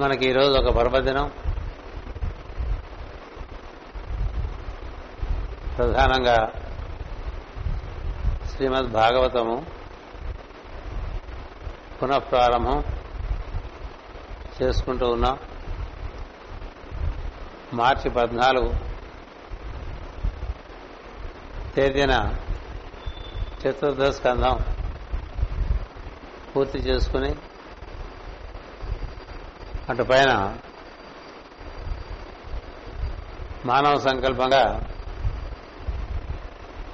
మనకి ఈరోజు ఒక పర్వదినం. ప్రధానంగా శ్రీమద్ భాగవతము పునఃప్రారంభం చేసుకుంటూ ఉన్నాం. మార్చి పద్నాలుగు తేదీన చతుర్థ స్కంధం పూర్తి చేసుకుని అటు పైన మానవ సంకల్పంగా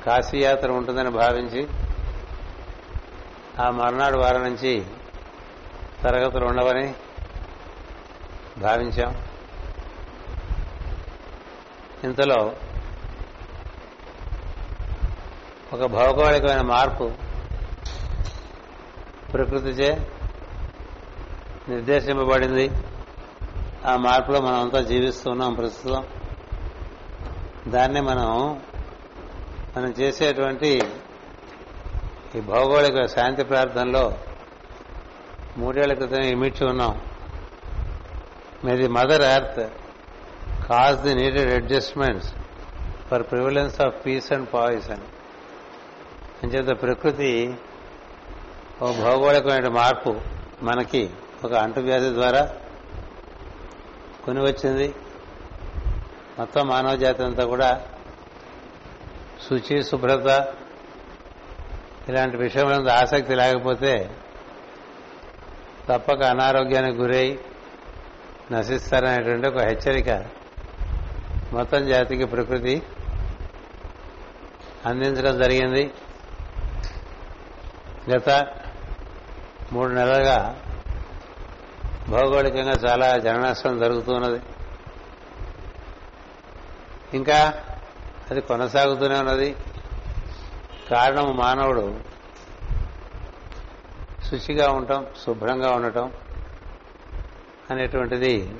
కాశీయాత్ర ఉంటుందని భావించి ఆ మర్నాడు వారం నుంచి తరగతులు ఉండవని భావించాం. ఇంతలో ఒక భౌగోళికమైన మార్పు ప్రకృతిచే నిర్దేశింపబడింది. ఆ మార్పులో మనం అంతా జీవిస్తున్నాం ప్రస్తుతం. దాన్ని మనం మనం చేసేటువంటి ఈ భౌగోళిక శాంతి ప్రార్థనలో మూడేళ్ళ క్రితం ఇమిడ్చి ఉన్నాం. May the mother earth cause the needed adjustments for prevalence of peace and poison అంచేత ప్రకృతి ఓ భౌగోళికమైన మార్పు మనకి ఒక అంటువ్యాధి ద్వారా కొని వచ్చింది. మొత్తం మానవ జాతి అంతా కూడా శుచి శుభ్రత ఇలాంటి విషయంలో ఆసక్తి లేకపోతే తప్పక అనారోగ్యానికి గురై నశిస్తారనేటువంటి ఒక హెచ్చరిక మొత్తం జాతికి ప్రకృతి అందించడం జరిగింది. గత మూడు నెలలుగా భౌగోళికంగా చాలా జననష్టం జరుగుతున్నది. ఇంకా అది కొనసాగుతూనే ఉన్నది. కారణం మానవుడు. శుచిగా ఉండటం శుభ్రంగా ఉండటం అనేటువంటిది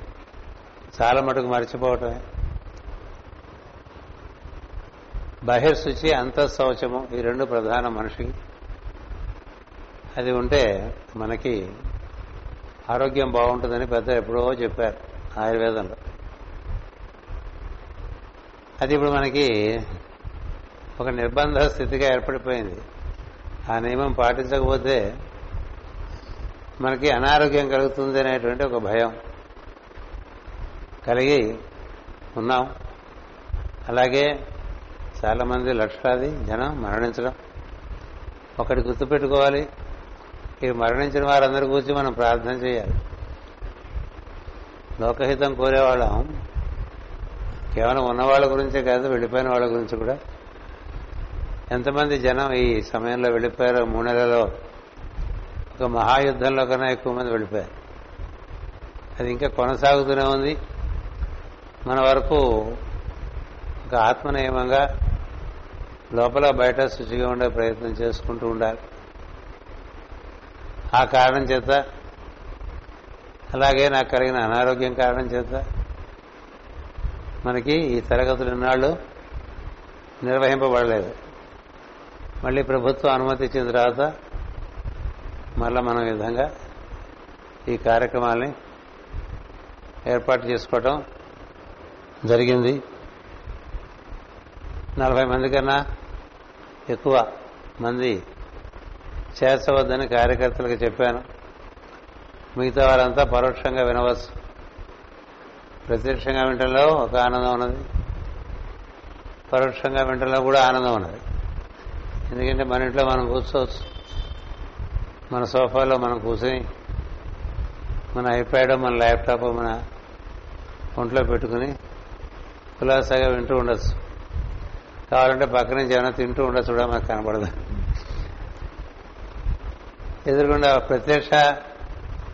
చాలా మటుకు మర్చిపోవటమే. బహిర్శుచి అంతఃశౌచము ఈ రెండు ప్రధాన మనిషికి. అది ఉంటే మనకి ఆరోగ్యం బాగుంటుందని పెద్ద ఎప్పుడో చెప్పారు ఆయుర్వేదంలో. అది ఇప్పుడు మనకి ఒక నిర్బంధ స్థితిగా ఏర్పడిపోయింది. ఆ నియమం పాటించకపోతే మనకి అనారోగ్యం కలుగుతుంది అనేటువంటి ఒక భయం కలిగి ఉన్నాం. అలాగే చాలామంది లక్షలాది జనం మరణించడం. ఒకటి గుర్తుపెట్టుకోవాలి. ఈ మరణించిన వారందరి గురించి మనం ప్రార్థన చేయాలి. లోకహితం కోరేవాళ్ళం. కేవలం ఉన్న వాళ్ళ గురించే కాదు వెళ్ళిపోయిన వాళ్ళ గురించి కూడా. ఎంతమంది జనం ఈ సమయంలో వెళ్ళిపోయారో మూడు నెలలో ఒక మహాయుద్ధంలో కన్నా ఎక్కువ మంది వెళ్ళిపోయారు. అది ఇంకా కొనసాగుతూనే ఉంది. మన వరకు ఒక ఆత్మనియమంగా లోపల బయట శుచిగా ఉండే ప్రయత్నం చేసుకుంటూ ఉండాలి. ఆ కారణం చేత అలాగే నాకు కలిగిన అనారోగ్యం కారణం చేత మనకి ఈ తరగతులు ఇన్నాళ్ళు నిర్వహింపబడలేదు. మళ్ళీ ప్రభుత్వం అనుమతి ఇచ్చిన తర్వాత మళ్ళా మనం విధంగా ఈ కార్యక్రమాల్ని ఏర్పాటు చేసుకోవటం జరిగింది. నలభై మంది కన్నా ఎక్కువ మంది చేర్చవద్దని కార్యకర్తలకు చెప్పాను. మిగతా వారంతా పరోక్షంగా వినవచ్చు. ప్రత్యక్షంగా వింటలో ఒక ఆనందం ఉన్నది. పరోక్షంగా వింటలో కూడా ఆనందం ఉన్నది. ఎందుకంటే మన ఇంట్లో మనం కూర్చోవచ్చు. మన సోఫాలో మనం కూర్చొని మన ఐప్యాడ్ మన ల్యాప్టాప్ మన ఒంట్లో పెట్టుకుని కులాసాగా వింటూ ఉండొచ్చు. కావాలంటే పక్క నుంచి ఏమైనా తింటూ ఉండొచ్చు కూడా మనకు కనబడదు. ఎదురుకుండా ప్రత్యక్ష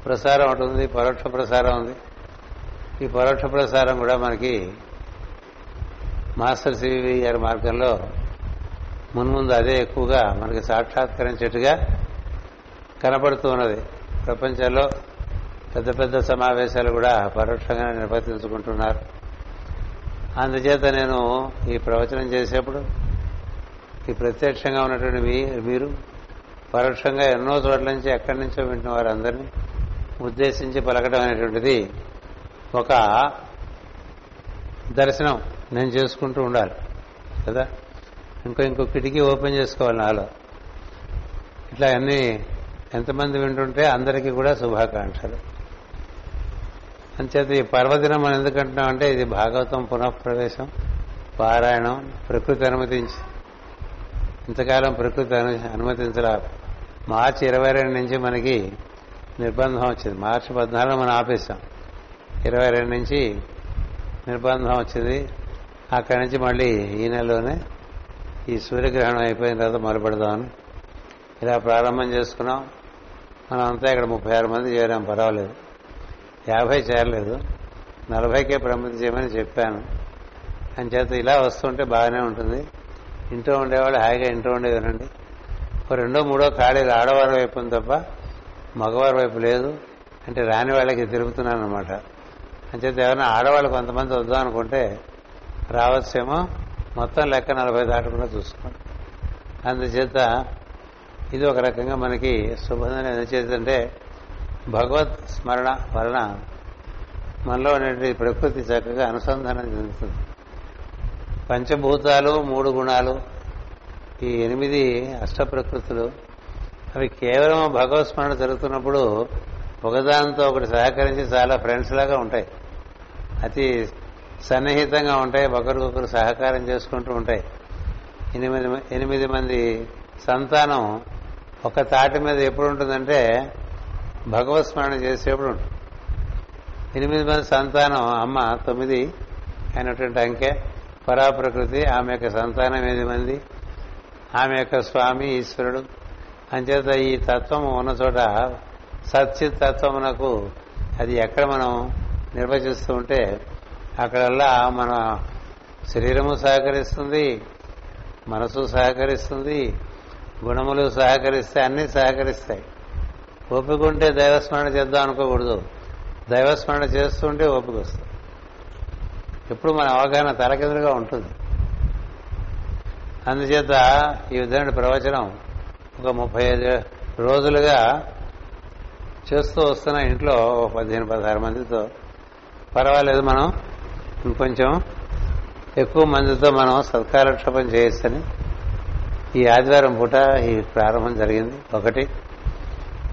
ప్రసారం ఉంటుంది పరోక్ష ప్రసారం ఉంది. ఈ పరోక్ష ప్రసారం కూడా మనకి మాస్టర్ సివి గారి మార్గంలో మున్ముందు అదే ఎక్కువగా మనకి సాక్షాత్కరించేట్టుగా కనపడుతూ ఉన్నది. ప్రపంచంలో పెద్ద పెద్ద సమావేశాలు కూడా పరోక్షంగా నిర్వర్తించుకుంటున్నారు. అందుచేత నేను ఈ ప్రవచనం చేసేప్పుడు ఈ ప్రత్యక్షంగా ఉన్నటువంటి మీ మీరు పరోక్షంగా ఎన్నో చోట్ల నుంచి ఎక్కడి నుంచో వింటున్న వారందరినీ ఉద్దేశించి పలకడం అనేటువంటిది ఒక దర్శనం నేను చేసుకుంటూ ఉండాలి కదా? ఇంకో ఇంకో కిటికీ ఓపెన్ చేసుకోవాలి నాలో. ఇట్లా అన్ని ఎంతమంది వింటుంటే అందరికీ కూడా శుభాకాంక్షలు. అంచేత ఈ పర్వదినం మనం ఎందుకంటున్నాం అంటే ఇది భాగవతం పునఃప్రవేశం పారాయణం ప్రకృతి అనుమతించి. ఇంతకాలం ప్రకృతి అనుమతించరా మార్చి ఇరవై రెండు నుంచి మనకి నిర్బంధం వచ్చింది. మార్చి పద్నాలుగు మనం ఆపేసాం ఇరవై రెండు నుంచి నిర్బంధం వచ్చింది. అక్కడి నుంచి మళ్ళీ ఈ నెలలోనే ఈ సూర్యగ్రహణం అయిపోయిన తర్వాత మొదలుపెడదామని ఇలా ప్రారంభం చేసుకున్నాం. మనం అంతా ఇక్కడ ముప్పై ఆరు మంది చేరాం. పర్వాలేదు. యాభై చేరలేదు. నలభైకే ప్రమతి చేయమని చెప్పాను. అని చేత ఇలా వస్తుంటే బాగానే ఉంటుంది. ఇంట్లో ఉండేవాళ్ళు హాయిగా ఇంట్లో ఉండే వినండి రెండో మూడో ఖాళీలు ఆడవారి వైపు ఉంది తప్ప మగవారి వైపు లేదు. అంటే రాని వాళ్ళకి తిరుగుతున్నాను అనమాట అంచేత ఎవరైనా ఆడవాళ్ళు కొంతమంది వద్దాం అనుకుంటే రావచ్చేమో మొత్తం లెక్క నలభై దాటకుండా చూసుకోండి. అందుచేత ఇది ఒక రకంగా మనకి శుభంగా ఎందుచేతంటే భగవత్ స్మరణ వలన మనలో ఉన్నటువంటి ప్రకృతి చక్కగా అనుసంధానం చెందుతుంది. పంచభూతాలు మూడు గుణాలు ఈ ఎనిమిది అష్ట ప్రకృతులు అవి కేవలం భగవత్ స్మరణ జరుగుతున్నప్పుడు ఒకదానితో ఒకటి సహకరించి చాలా ఫ్రెండ్స్ లాగా ఉంటాయి. అతి సన్నిహితంగా ఉంటాయి ఒకరికొకరు సహకారం చేసుకుంటూ ఉంటాయి. ఎనిమిది ఎనిమిది మంది సంతానం ఒక తాటి మీద ఎప్పుడు ఉంటుందంటే భగవత్ స్మరణ చేసేప్పుడు ఉంటుంది. ఎనిమిది మంది సంతానం అమ్మ తొమ్మిది అయినటువంటి అంకె పరాప్రకృతి ఆమె యొక్క సంతానం ఎనిమిది మంది ఆమె యొక్క స్వామి ఈశ్వరుడు. అంచేత ఈ తత్వం ఉన్న చోట సత్చిత్ తత్వమునకు అది ఎక్కడ మనం నిర్వచిస్తూ ఉంటే అక్కడల్లా మన శరీరము సహకరిస్తుంది మనసు సహకరిస్తుంది గుణములు సహకరిస్తే అన్నీ సహకరిస్తాయి. ఓపిక ఉంటే దైవస్మరణ చేద్దాం అనుకోకూడదు. దైవస్మరణ చేస్తుంటే ఓపిక వస్తుంది ఎప్పుడు మన అవగాహన తలకిందులుగా ఉంటుంది. అందుచేత ఈ విధమైన ప్రవచనం ఒక ముప్పై ఐదు రోజులుగా చేస్తూ వస్తున్న ఇంట్లో ఒక పదిహేను పదహారు మందితో. పర్వాలేదు మనం ఇంకొంచెం ఎక్కువ మందితో మనం సత్కారక్షేపం చేయొచ్చని ఈ ఆదివారం పూట ఈ ప్రారంభం జరిగింది. ఒకటి.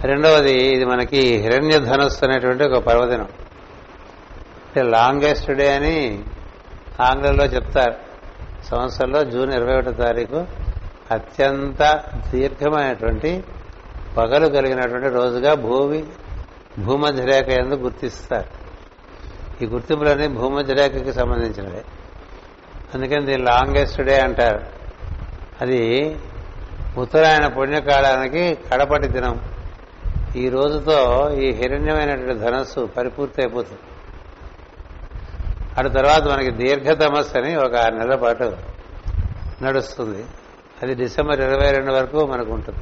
రెండవది ఇది మనకి హిరణ్య ధనస్సు అనేటువంటి ఒక పర్వదినం. అంటే లాంగెస్ట్ డే అని ఆంగ్లంలో చెప్తారు. సంవత్సరంలో జూన్ ఇరవై ఒకటో తారీఖు అత్యంత దీర్ఘమైనటువంటి పగలు కలిగినటువంటి రోజుగా భూమి భూమధ్య రేఖ ఎందు గుర్తిస్తారు. ఈ గుర్తింపులన్నీ భూమధ్య రేఖకి సంబంధించినవే. అందుకని దీని లాంగెస్ట్ డే అంటారు. అది ఉత్తరాయణ పుణ్యకాలానికి కడపటి దినం. ఈ రోజుతో ఈ హిరణ్యమైనటువంటి ధనస్సు పరిపూర్తి అయిపోతుంది అటు తర్వాత మనకి దీర్ఘతమస్సు అని ఒక ఆరు నెలల పాటు నడుస్తుంది. అది డిసెంబర్ ఇరవై రెండు వరకు మనకు ఉంటుంది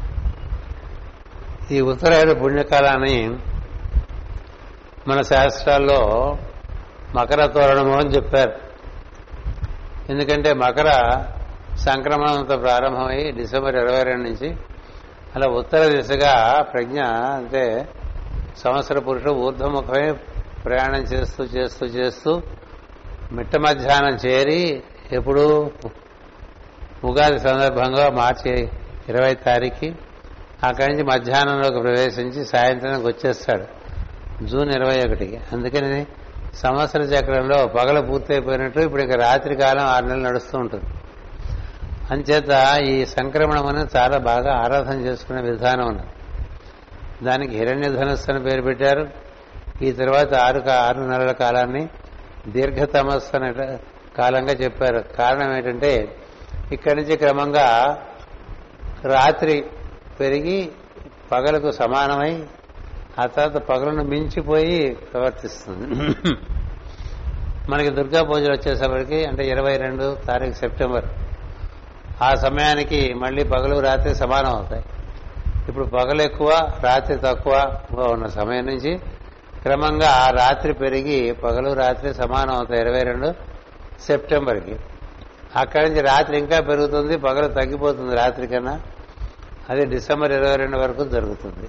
ఈ ఉత్తరాయణ పుణ్యకాలాన్ని మన శాస్త్రాల్లో మకర తోరణము అని చెప్పారు. ఎందుకంటే మకర సంక్రమణంతో ప్రారంభమై డిసెంబర్ ఇరవై రెండు నుంచి అలా ఉత్తర దిశగా ప్రజ్ఞ అంటే సంవత్సర పురుషుడు ఊర్ధముఖమే ప్రయాణం చేస్తూ చేస్తూ చేస్తూ మిట్ట మధ్యాహ్నం చేరి ఎప్పుడు ఉగాది సందర్భంగా మార్చి ఇరవై తారీఖు అక్కడి నుంచి మధ్యాహ్నంలోకి ప్రవేశించి సాయంత్రానికి వచ్చేస్తాడు. జూన్ ఇరవై ఒకటికి. అందుకని సంవత్సర చక్రంలో పగల పూర్తయిపోయినట్టు ఇప్పుడు ఇక రాత్రి కాలం ఆరు నెలలు నడుస్తూ ఉంటుంది. అంచేత ఈ సంక్రమణం అనేది చాలా బాగా ఆరాధన చేసుకునే విధానం ఉన్నది దానికి హిరణ్య ధనుస్సు అని పేరు పెట్టారు. ఈ తర్వాత ఆరు ఆరు నెలల కాలాన్ని దీర్ఘ తమస్సు అనే కాలంగా చెప్పారు. కారణం ఏంటంటే ఇక్కడి నుంచి క్రమంగా రాత్రి పెరిగి పగలకు సమానమై ఆ తర్వాత పగలను మించిపోయి ప్రవర్తిస్తుంది. మనకి దుర్గా పూజలు వచ్చేసరికి అంటే ఇరవై రెండు తారీఖు సెప్టెంబర్. ఆ సమయానికి మళ్ళీ పగలు రాత్రి సమానం అవుతాయి. ఇప్పుడు పగలు ఎక్కువ రాత్రి తక్కువ ఉన్న సమయం నుంచి క్రమంగా ఆ రాత్రి పెరిగి పగలు రాత్రి సమానం అవుతాయి. ఇరవై రెండు సెప్టెంబర్కి. అక్కడి నుంచి రాత్రి ఇంకా పెరుగుతుంది పగలు తగ్గిపోతుంది రాత్రి కన్నా. అది డిసెంబర్ ఇరవై రెండు వరకు జరుగుతుంది.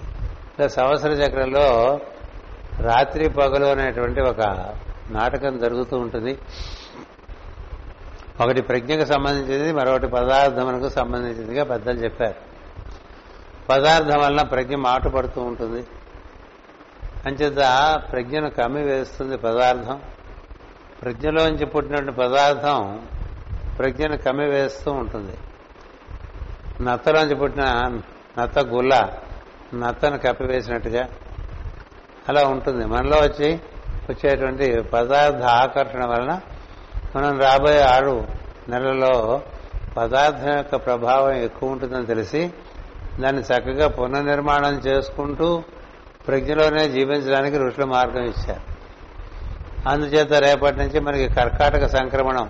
ఇలా సంవత్సర చక్రంలో రాత్రి పగలు అనేటువంటి ఒక నాటకం జరుగుతూ ఉంటుంది. ఒకటి ప్రజ్ఞకు సంబంధించింది మరొకటి పదార్థమునకు సంబంధించిందిగా పెద్దలు చెప్పారు. పదార్థం వలన ప్రజ్ఞ మాట పడుతూ ఉంటుంది. అంచేత ప్రజ్ఞను కమ్మి వేస్తుంది పదార్థం. ప్రజ్ఞలోంచి పుట్టినటువంటి పదార్థం ప్రజ్ఞను కమ్మి వేస్తూ ఉంటుంది. నత్తలోంచి పుట్టిన నత్త గుల్ల నత్తను కప్పివేసినట్టుగా అలా ఉంటుంది. మనలో వచ్చి వచ్చేటువంటి పదార్థ ఆకర్షణ వలన మనం రాబోయే ఆడు నెలలో పదార్థం యొక్క ప్రభావం ఎక్కువ ఉంటుందని తెలిసి దాన్ని చక్కగా పునర్నిర్మాణం చేసుకుంటూ ప్రజ్ఞలోనే జీవించడానికి ఋషులు మార్గం ఇచ్చారు. అందుచేత రేపటి నుంచి మనకి కర్కాటక సంక్రమణం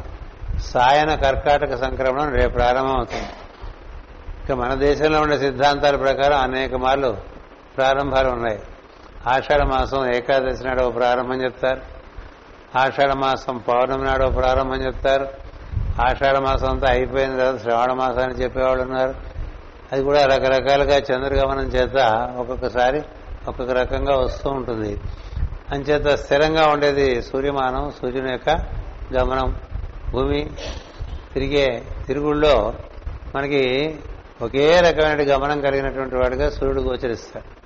సాయన కర్కాటక సంక్రమణం రేపు ప్రారంభమవుతుంది. ఇక మన దేశంలో ఉండే సిద్ధాంతాల ప్రకారం అనేక మార్లు ప్రారంభాలు ఉన్నాయి. ఆషాఢ మాసం ఏకాదశి నాడు ప్రారంభం చెప్తారు. ఆషాఢ మాసం పౌర్ణమి నాడు ప్రారంభం చెప్తారు. ఆషాఢ మాసం అంతా అయిపోయిన తర్వాత శ్రావణ మాసాన్ని చెప్పేవాళ్ళు ఉన్నారు. అది కూడా రకరకాలుగా చంద్రగమనం చేత ఒక్కొక్కసారి ఒక్కొక్క రకంగా వస్తూ ఉంటుంది. అంచేత స్థిరంగా ఉండేది సూర్యమానం సూర్యుని యొక్క గమనం. భూమి తిరిగే తిరుగుళ్ళో మనకి ఒకే రకమైన గమనం కలిగినటువంటి వాడుగా సూర్యుడు గోచరిస్తాడు.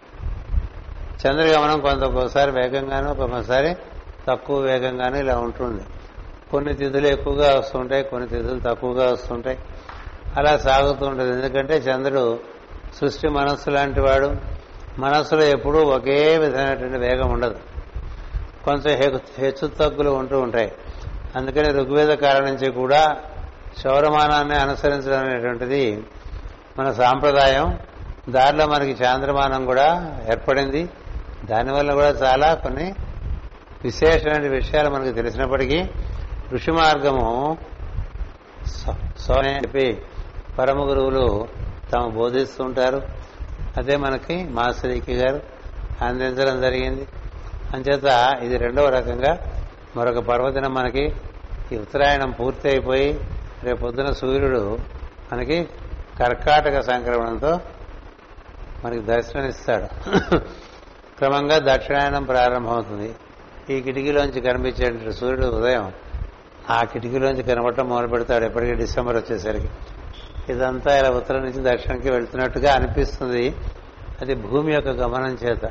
చంద్రగమనం కొంత ఒక్కోసారి వేగంగాను ఒక్కొక్కసారి తక్కువ వేగంగాను ఇలా ఉంటుంది. కొన్ని తిథులు ఎక్కువగా వస్తుంటాయి కొన్ని తిథులు తక్కువగా వస్తుంటాయి. అలా సాగుతూ ఉంటుంది. ఎందుకంటే చంద్రుడు సృష్టి మనస్సు లాంటి వాడు. మనసులో ఎప్పుడూ ఒకే విధమైనటువంటి వేగం ఉండదు. కొంచెం హెచ్చు తగ్గులు ఉంటూ ఉంటాయి. అందుకని ఋగ్వేద కాలం నుంచి కూడా శౌరమానాన్ని అనుసరించడం అనేటువంటిది మన సాంప్రదాయం. దారిలో మనకి చాంద్రమానం కూడా ఏర్పడింది. దానివల్ల కూడా చాలా కొన్ని విశేషమైన విషయాలు మనకు తెలిసినప్పటికీ ఋషి మార్గము సోనే చెప్పి పరమ గురువులు తాము బోధిస్తుంటారు. అదే మనకి మాస్టరీకి గారు అందించడం జరిగింది. అంచేత ఇది రెండవ రకంగా మరొక పర్వదినం మనకి ఈ ఉత్తరాయణం పూర్తి అయిపోయి రేపొద్దున సూర్యుడు మనకి కర్కాటక సంక్రమణంతో మనకి దర్శనమిస్తాడు. క్రమంగా దక్షిణాయనం ప్రారంభమవుతుంది. ఈ కిటికీలోంచి కనిపించే సూర్యుడు ఉదయం ఆ కిటికీలోంచి కనబడటం మొదలు పెడతాడు ఎప్పటికీ డిసెంబర్ వచ్చేసరికి. ఇదంతా ఇలా ఉత్తరం నుంచి దక్షిణకి వెళ్తున్నట్టుగా అనిపిస్తుంది. అది భూమి యొక్క గమనం చేత.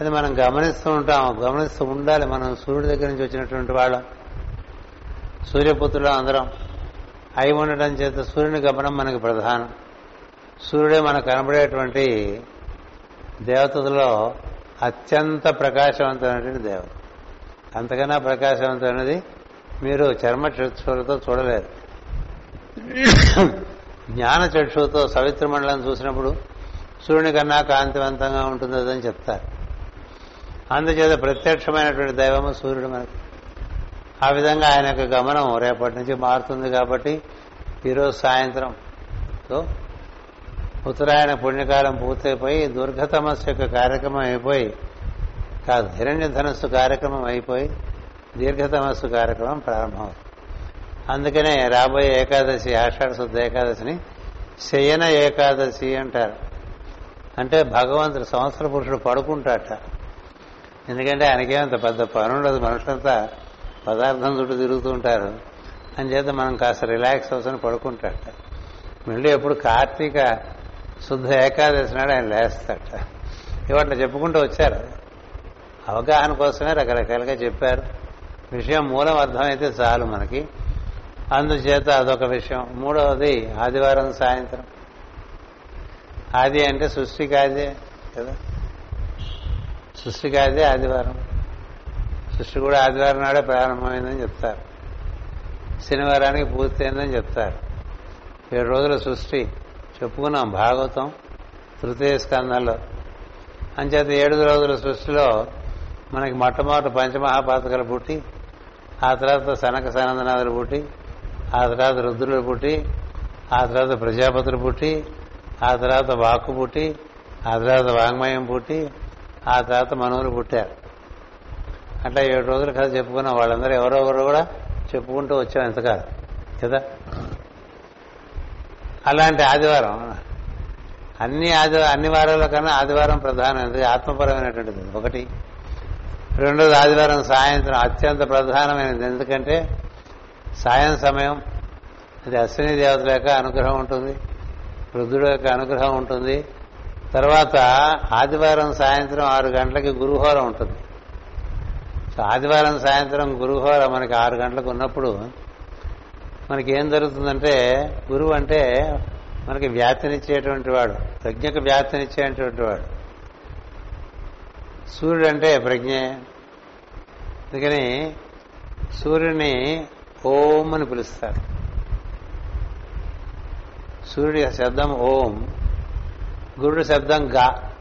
అది మనం గమనిస్తూ ఉంటాం. గమనిస్తూ ఉండాలి. మనం సూర్యుడి దగ్గర నుంచి వచ్చినటువంటి వాళ్ళం. సూర్యపుత్రులు అందరం అయి ఉండటం చేత సూర్యుని గమనం మనకి ప్రధానం. సూర్యుడే మనకు కనబడేటువంటి దేవతలో అత్యంత ప్రకాశవంతమైనటువంటి దేవత. అంతకన్నా ప్రకాశవంతమైనది మీరు చర్మ చర్చలతో చూడలేరు జ్ఞాన చక్షుతో సవిత్ర మండలం చూసినప్పుడు సూర్యుని కన్నా కాంతివంతంగా ఉంటుంది అని చెప్తారు. అందుచేత ప్రత్యక్షమైనటువంటి దైవము సూర్యుడు మనకు. ఆ విధంగా ఆయన యొక్క గమనం రేపటి నుంచి మారుతుంది కాబట్టి ఈరోజు సాయంత్రం ఉత్తరాయణ పుణ్యకాలం పూర్తయిపోయి దుర్గతమస్సు యొక్క కార్యక్రమం అయిపోయి కాదు హిరణ్య ధనస్సు కార్యక్రమం అయిపోయి దీర్ఘతమస్సు కార్యక్రమం ప్రారంభమవుతుంది. అందుకనే రాబోయే ఏకాదశి ఆషాఢ శుద్ధ ఏకాదశిని శయన ఏకాదశి అంటారు. అంటే భగవంతుడు సంవత్సర పురుషుడు పడుకుంటాట ఎందుకంటే ఆయనకేమంత పెద్ద పని ఉండదు మనుషులంతా పదార్థం చుట్టూ తిరుగుతూ ఉంటారు. అని చేత మనం కాస్త రిలాక్స్ అవసరం పడుకుంటాట మళ్ళీ ఎప్పుడు కార్తీక శుద్ధ ఏకాదశి నాడు ఆయన లేస్తాట ఇవాట్ల చెప్పుకుంటూ వచ్చారు. అవగాహన కోసమే రకరకాలుగా చెప్పారు. విషయం మూలం అర్థమైతే చాలు మనకి. అందుచేత అదొక విషయం. మూడవది ఆదివారం సాయంత్రం. ఆది అంటే సృష్టి కాదే? కదా సృష్టి కాదే ఆదివారం. సృష్టి కూడా ఆదివారం నాడే ప్రారంభమైందని చెప్తారు. శనివారానికి పూర్తయిందని చెప్తారు. ఏడు రోజుల సృష్టి. చెప్పుకున్నాం భాగవతం తృతీయ స్కందంలో. అంచేత ఏడు రోజుల సృష్టిలో మనకి మొట్టమొదటి పంచమహాపాతకలు పుట్టి ఆ తర్వాత సనక సనందనాథులు పుట్టి ఆ తర్వాత రుద్రులు పుట్టి ఆ తర్వాత ప్రజాపతులు పుట్టి ఆ తర్వాత వాక్కు పుట్టి ఆ తర్వాత వాంగ్మయం పుట్టి ఆ తర్వాత మనవులు పుట్టారు. అట్లా ఏడు రోజులు కథ చెప్పుకున్న. వాళ్ళందరూ ఎవరో కూడా చెప్పుకుంటూ వచ్చాం. ఎంతకాదు కదా. అలాంటి ఆదివారం. అన్ని ఆది అన్ని వారాల కన్నా ఆదివారం ప్రధానమైనది ఆత్మపరమైనటువంటిది. ఒకటి. రెండోది ఆదివారం సాయంత్రం అత్యంత ప్రధానమైనది. ఎందుకంటే సాయం సమయం. అది అశ్విని దేవతల యొక్క అనుగ్రహం ఉంటుంది. రుద్రుడు యొక్క అనుగ్రహం ఉంటుంది. తర్వాత ఆదివారం సాయంత్రం ఆరు గంటలకి గురుహోరం ఉంటుంది. సో ఆదివారం సాయంత్రం గురుహోర మనకి ఆరు గంటలకు ఉన్నప్పుడు మనకి ఏం జరుగుతుందంటే గురువు అంటే మనకి వ్యాప్తినిచ్చేటువంటి వాడు ప్రజ్ఞకు వ్యాప్తినిచ్చేటువంటి వాడు. సూర్యుడు అంటే ప్రజ్ఞే. అందుకని సూర్యుని ఓం అని పిలుస్తారు. సూర్యుడి శబ్దం ఓం గురుడి శబ్దం గా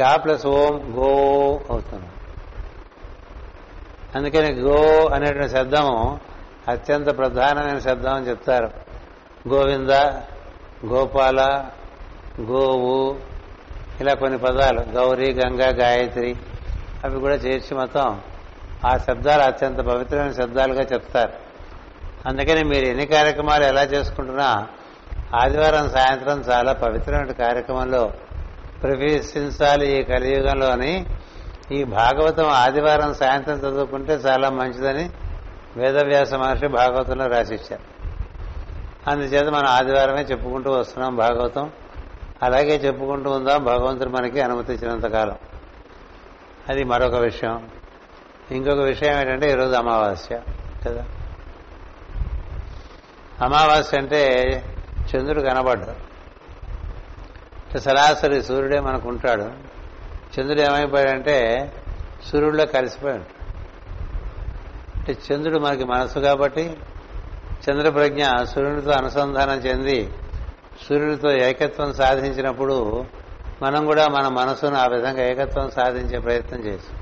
గా ప్లస్ ఓం గో అవుతుంది. అందుకని గో అనేటువంటి శబ్దం అత్యంత ప్రధానమైన శబ్దం అని చెప్తారు. గోవింద గోపాల గోవు ఇలా కొన్ని పదాలు గౌరీ గంగా గాయత్రి అవి కూడా చేర్చి మొత్తం ఆ శబ్దాలు అత్యంత పవిత్రమైన శబ్దాలుగా చెప్తారు. అందుకని మీరు ఎన్ని కార్యక్రమాలు ఎలా చేసుకుంటున్నా ఆదివారం సాయంత్రం చాలా పవిత్రమైన కార్యక్రమంలో ప్రవేశించాలి ఈ కలియుగంలోని. ఈ భాగవతం ఆదివారం సాయంత్రం చదువుకుంటే చాలా మంచిదని వేదవ్యాస మహర్షి భాగవతంలో రాసిచ్చారు. అందుచేత మనం ఆదివారమే చెప్పుకుంటూ వస్తున్నాం భాగవతం. అలాగే చెప్పుకుంటూ ఉందాం భగవంతుడు మనకి అనుమతించినంతకాలం అది మరొక విషయం. ఇంకొక విషయం ఏంటంటే ఈరోజు అమావాస్య కదా. అమావాస్య అంటే చంద్రుడు కనబడ్డు అంటే సరాసరి సూర్యుడే మనకు ఉంటాడు చంద్రుడు ఏమైపోయాడంటే సూర్యుడిలో కలిసిపోయాడు అంటే చంద్రుడు మనకి మనసు కాబట్టి చంద్ర ప్రజ్ఞ సూర్యునితో అనుసంధానం చెంది సూర్యుడితో ఏకత్వం సాధించినప్పుడు మనం కూడా మన మనసును ఆ విధంగా ఏకత్వం సాధించే ప్రయత్నం చేసాం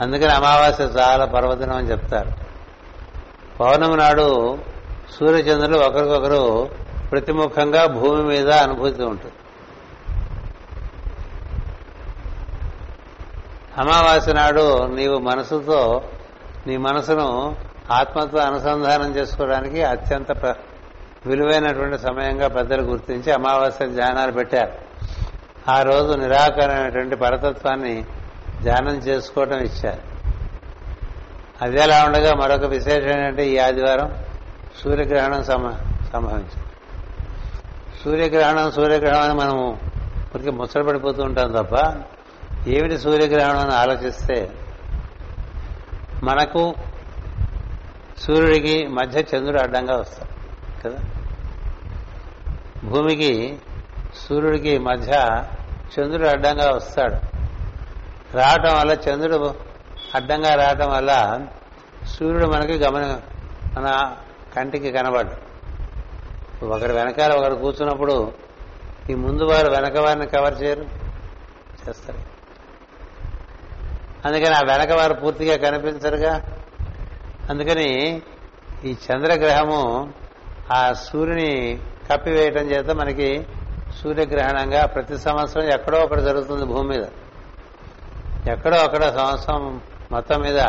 అందుకని అమావాస్య చాలా పర్వదినం అని చెప్తారు. పౌర్ణమి నాడు సూర్యచంద్రులు ఒకరికొకరు ప్రతిముఖంగా భూమి మీద అనుభూతి ఉంటుంది. అమావాస్య నాడు నీవు మనసుతో నీ మనసును ఆత్మతో అనుసంధానం చేసుకోవడానికి అత్యంత ప్ర- విలువైనటువంటి సమయంగా పెద్దలు గుర్తించి అమావాస్య ధ్యానాలు పెట్టారు. ఆ రోజు నిరాకరమైనటువంటి పరతత్వాన్ని ధ్యానం చేసుకోవటం ఇచ్చారు. అది ఎలా ఉండగా మరొక విశేషం ఏంటంటే ఈ ఆదివారం సూర్యగ్రహణం సమ సంభవించింది. సూర్యగ్రహణం సూర్యగ్రహణం అని మనము ఇప్పటికీ పడిపోతూ ఉంటాం తప్ప ఏమిటి సూర్యగ్రహణం అని ఆలోచిస్తే మనకు సూర్యుడికి మధ్య చంద్రుడు అడ్డంగా వస్తాడు కదా? భూమికి సూర్యుడికి మధ్య చంద్రుడు అడ్డంగా వస్తాడు. రావటం వల్ల చంద్రుడు అడ్డంగా రావటం వల్ల సూర్యుడు మనకి గమన మన కంటికి కనబడ్డు. ఒకరి వెనకాల ఒకరు కూర్చున్నప్పుడు ఈ ముందు వారు వెనక వారిని కవర్ చేయరు చేస్తారు. అందుకని ఆ వెనక వారు పూర్తిగా కనిపించరుగా. అందుకని ఈ చంద్రగ్రహము ఆ సూర్యుని కప్పివేయటం చేత మనకి సూర్యగ్రహణంగా ప్రతి సంవత్సరం ఎక్కడో ఒకటి జరుగుతుంది భూమి మీద. ఎక్కడో అక్కడ సంవత్సరం మొత్తం మీద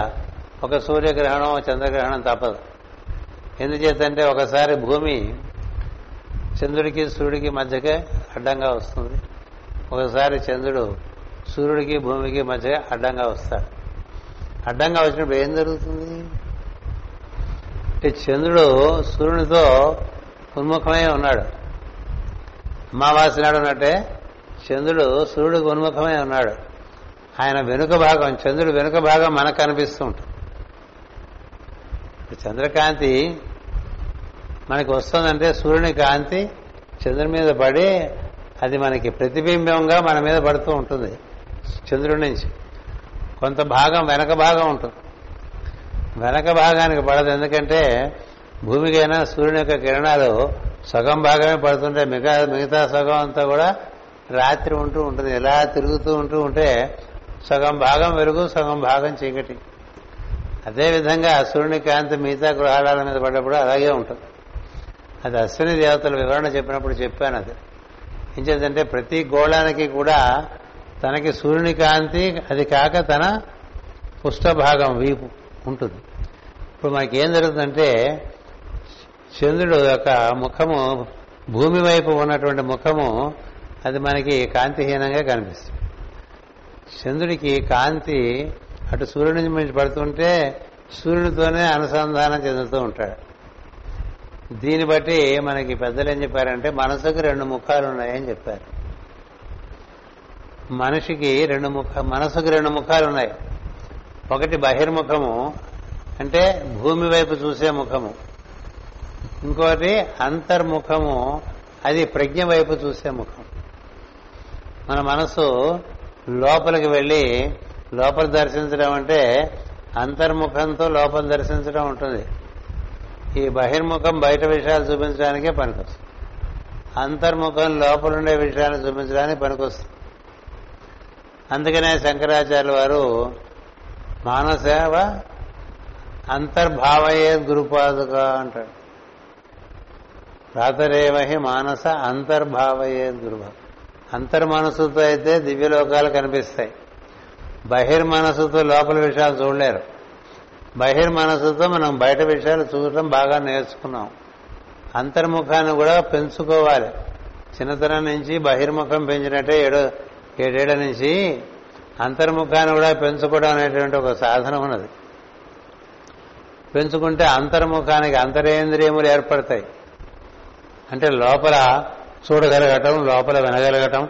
ఒక సూర్యగ్రహణం చంద్రగ్రహణం తప్పదు. ఎందుచేతంటే ఒకసారి భూమి చంద్రుడికి సూర్యుడికి మధ్యకే అడ్డంగా వస్తుంది. ఒకసారి చంద్రుడు సూర్యుడికి భూమికి మధ్యగా అడ్డంగా వస్తాడు. అడ్డంగా వచ్చినప్పుడు ఏం జరుగుతుంది? అంటే చంద్రుడు సూర్యునితో ఉన్ముఖమై ఉన్నాడు. అమావాస్య నాడు ఉన్నట్టే చంద్రుడు సూర్యుడికి ఉన్ముఖమై ఉన్నాడు. ఆయన వెనుక భాగం చంద్రుడు వెనుక భాగం మనకు కనిపిస్తూ ఉంటుంది. చంద్రకాంతి మనకి వస్తుందంటే సూర్యుని కాంతి చంద్రుని మీద పడి అది మనకి ప్రతిబింబంగా మన మీద పడుతూ ఉంటుంది చంద్రుడి నుంచి. కొంత భాగం వెనక భాగం ఉంటుంది. వెనక భాగానికి పడదు ఎందుకంటే భూమికైనా సూర్యుని యొక్క కిరణాలు సగం భాగమే పడుతుంటే మిగతా మిగతా సగం అంతా కూడా రాత్రి ఉంటూ ఉంటుంది. ఇలా తిరుగుతూ ఉంటూ ఉంటే సగం భాగం వెలుగు సగం భాగం చీకటి. అదేవిధంగా సూర్యుని కాంతి మిగతా గృహాల మీద పడ్డప్పుడు అలాగే ఉంటుంది. అది అశ్విని దేవతల వివరణ చెప్పినప్పుడు చెప్పాను అది. ఏం చేద్దంటే ప్రతి గోళానికి కూడా తనకి సూర్యుని కాంతి అది కాక తన పుష్ట భాగం వీపు ఉంటుంది. ఇప్పుడు మనకి ఏం జరుగుతుందంటే చంద్రుడు యొక్క ముఖము భూమి వైపు ఉన్నటువంటి ముఖము అది మనకి కాంతిహీనంగా కనిపిస్తుంది. చంద్రుడికి కాంతి అటు సూర్యుడి నుంచి పడుతుంటే సూర్యుడితోనే అనుసంధానం చెందుతూ ఉంటాడు. దీన్ని బట్టి మనకి పెద్దలు ఏం చెప్పారంటే మనసుకు రెండు ముఖాలు ఉన్నాయని చెప్పారు. మనిషికి రెండు ముఖ మనసుకు రెండు ముఖాలు ఉన్నాయి. ఒకటి బహిర్ముఖము అంటే భూమి వైపు చూసే ముఖము. ఇంకోటి అంతర్ముఖము అది ప్రజ్ఞ వైపు చూసే ముఖం. మన మనసు లోపలికి వెళ్ళి లోపల దర్శించడం అంటే అంతర్ముఖంతో లోపల దర్శించడం ఉంటుంది. ఈ బహిర్ముఖం బయట విషయాలు చూపించడానికే పనికొస్తుంది. అంతర్ముఖం లోపలుండే విషయాన్ని చూపించడానికి పనికొస్తుంది. అందుకనే శంకరాచార్య వారు మానసేవ అంతర్భావయే గురుపాదుగా అంటాడు రాతరేవహి మానస అంతర్భావయే గురుభావ అంతర్మనసుతో అయితే దివ్యలోకాలు కనిపిస్తాయి. బహిర్మనసుతో లోపల విషయాలు చూడలేరు. బహిర్మనసుతో మనం బయట విషయాలు చూడటం బాగా నేర్చుకున్నాం. అంతర్ముఖాన్ని కూడా పెంచుకోవాలి. చిన్నతనం నుంచి బహిర్ముఖం పెంచినట్టే ఏడు ఏడేళ్ళ నుంచి అంతర్ముఖాన్ని కూడా పెంచుకోవడం అనేటువంటి ఒక సాధనం ఉన్నది. పెంచుకుంటే అంతర్ముఖానికి అంతరేంద్రియములు ఏర్పడతాయి. అంటే లోపల చూడగలగటం లోపల వినగలగటం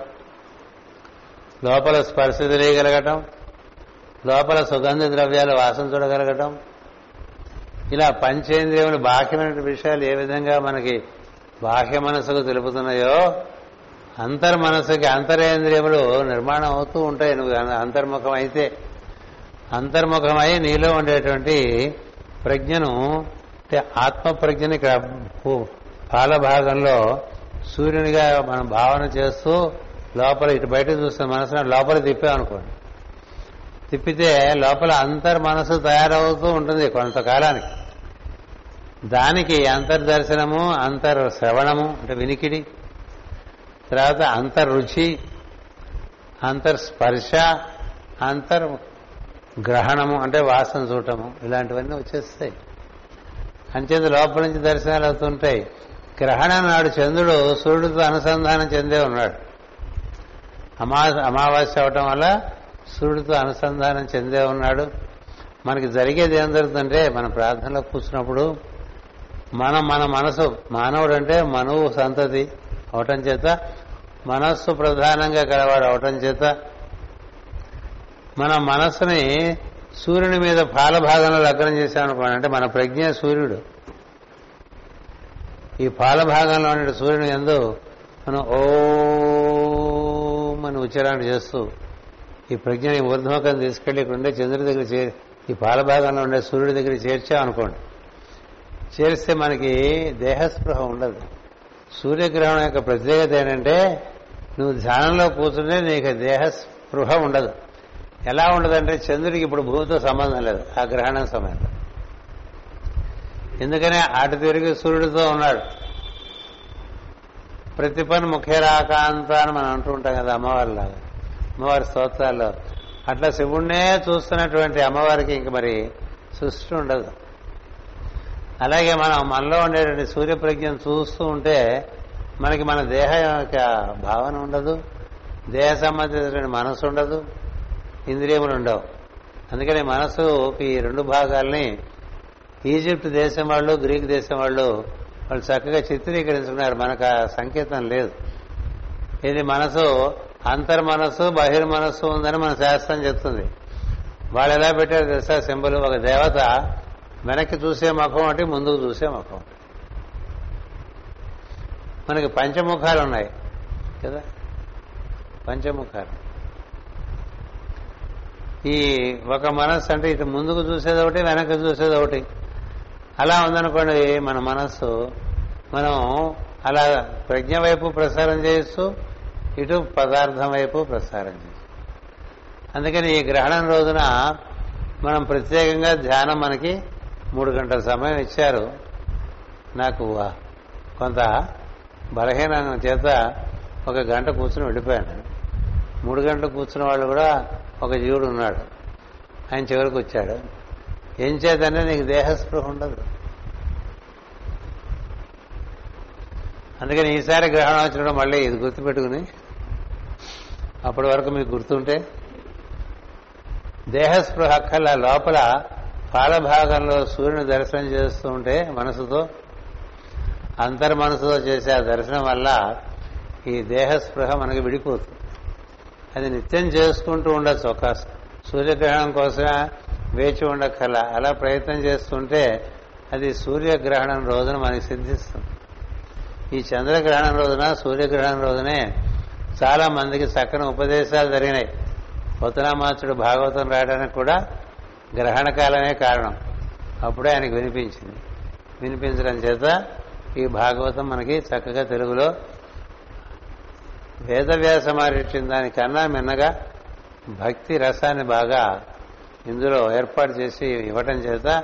లోపల స్పర్శ తెలియగలగటం లోపల సుగంధ ద్రవ్యాలు వాసన చూడగలగటం. ఇలా పంచేంద్రియములు బాహ్యమైన విషయాలు ఏ విధంగా మనకి బాహ్య మనసుకు తెలుపుతున్నాయో అంతర్మనసుకి అంతరేంద్రియములు నిర్మాణం అవుతూ ఉంటాయి. నువ్వు అంతర్ముఖం అయితే అంతర్ముఖమై నీలో ఉండేటువంటి ప్రజ్ఞను అంటే ఆత్మ ప్రజ్ఞని ఇక్కడ పాల భాగంలో సూర్యునిగా మనం భావన చేస్తూ లోపల ఇటు బయట చూస్తున్న మనసును లోపల తిప్పామనుకోండి. తిప్పితే లోపల అంతర్ మనసు తయారవుతూ ఉంటుంది కొంతకాలానికి. దానికి అంతర్దర్శనము అంతర్ శ్రవణము అంటే వినికిడి తర్వాత అంతర్రుచి అంతర్స్పర్శ అంతర్ గ్రహణము అంటే వాసన చూడటము ఇలాంటివన్నీ వచ్చేస్తాయి. అంచేత లోపల నుంచి దర్శనాలు అవుతుంటాయి. గ్రహణం నాడు చంద్రుడు సూర్యుడితో అనుసంధానం చెందే ఉన్నాడు. అమా అమావాస్య అవటం వల్ల సూర్యుడితో అనుసంధానం చెందే ఉన్నాడు. మనకి జరిగేది ఏం జరుగుతుందంటే మన ప్రార్థనలో కూర్చున్నప్పుడు మనం మన మనసు మానవుడు అంటే మనువు సంతతి అవటం చేత మనస్సు ప్రధానంగా కలవాడు అవటం చేత మన మనస్సుని సూర్యుని మీద పాలభాగంలో లగ్నం చేశామనుకోండి అంటే మన ప్రజ్ఞ సూర్యుడు. ఈ పాలభాగంలో ఉండే సూర్యుని ఎందు మనం ఓ అని ఉచ్చారణ చేస్తూ ఈ ప్రజ్ఞని ఊర్ధ్వకం తీసుకెళ్ళి ఇక్కడ ఉండే చంద్రుడి దగ్గర చే ఈ పాలభాగంలో ఉండే సూర్యుడి దగ్గర చేర్చామనుకోండి చేరిస్తే మనకి దేహస్పృహ ఉండదు. సూర్యగ్రహణం యొక్క ప్రత్యేకత ఏంటంటే నువ్వు ధ్యానంలో కూర్చుంటే నీకు దేహస్పృహ ఉండదు. ఎలా ఉండదంటే చంద్రుడికి ఇప్పుడు భూమితో సంబంధం లేదు ఆ గ్రహణం సమయంలో. ఎందుకనే అటు తిరిగి సూర్యుడితో ఉన్నాడు. ప్రతిపన్ ముఖ్యరాకాంత అని మనం అంటూ ఉంటాం కదా అమ్మవారిలాగా. అమ్మవారి స్తోత్రాల్లో అట్లా శివుణ్ణే చూస్తున్నటువంటి అమ్మవారికి ఇంక మరి సృష్టి ఉండదు. అలాగే మనం మనలో ఉండేటువంటి సూర్యప్రజ్ఞను చూస్తూ ఉంటే మనకి మన దేహ యొక్క భావన ఉండదు. దేహ సంబంధించినటువంటి మనసు ఉండదు. ఇంద్రియములు ఉండవు. అందుకని మనసు ఈ రెండు భాగాల్ని ఈజిప్ట్ దేశం వాళ్ళు గ్రీక్ దేశం వాళ్ళు వాళ్ళు చక్కగా చిత్రీకరించుకున్నారు. మనకు ఆ సంకేతం లేదు. ఇది మనసు అంతర్మనస్సు బహిర్మనస్సు ఉందని మన శాస్త్రం చెప్తుంది. వాళ్ళు ఎలా పెట్టారు తెలుసా? సింబల్ ఒక దేవత వెనక్కి చూసే ముఖం ఒకటి ముందుకు చూసే ముఖం మనకి పంచముఖాలు ఉన్నాయి కదా? పంచముఖాలు. ఈ ఒక మనస్సు అంటే ఇటు ముందుకు చూసేది ఒకటి వెనక్కి చూసేది ఒకటి. అలా ఉందనుకోండి మన మనస్సు మనం అలా ప్రజ్ఞ వైపు ప్రసారం చేస్తూ ఇటు పదార్థం వైపు ప్రసారం చేస్తూ. అందుకని ఈ గ్రహణం రోజున మనం ప్రత్యేకంగా ధ్యానం మనకి మూడు గంటల సమయం ఇచ్చారు. నాకు కొంత బలహీనం చేత ఒక గంట కూర్చుని వెళ్ళిపోయాను. మూడు గంటలు కూర్చున్న వాళ్ళు కూడా ఒక జీవుడు ఉన్నాడు. ఆయన చివరికి వచ్చాడు. ఏం చేతంటే నీకు దేహస్పృహ ఉండదు. అందుకని ఈసారి గ్రహణం వచ్చినప్పుడు మళ్ళీ ఇది గుర్తుపెట్టుకుని అప్పటి వరకు మీకు గుర్తుంటే? దేహస్పృహ కల్లా లోపల పాలభాగంలో సూర్యుని దర్శనం చేస్తూ ఉంటే మనసుతో అంతర్మనసుతో చేసే ఆ దర్శనం వల్ల ఈ దేహస్పృహ మనకి విడిపోతుంది. అది నిత్యం చేసుకుంటూ ఉండొచ్చు. ఒక సూర్యగ్రహణం కోసమే వేచి ఉండక్కల అలా ప్రయత్నం చేస్తుంటే అది సూర్యగ్రహణం రోజున మనకి సిద్ధిస్తుంది. ఈ చంద్రగ్రహణం రోజున సూర్యగ్రహణం రోజునే చాలా మందికి చక్కని ఉపదేశాలు జరిగినాయి. పొత్తనామాచుడు భాగవతం రాయడానికి కూడా గ్రహణ కాలమే కారణం. అప్పుడే ఆయనకు వినిపించింది. వినిపించడం చేత ఈ భాగవతం మనకి చక్కగా తెలుగులో వేదవ్యాస ఇచ్చిన దానికన్నా మిన్నగా భక్తి రసాన్ని బాగా ఇందులో ఏర్పాటు చేసి ఇవ్వటం చేత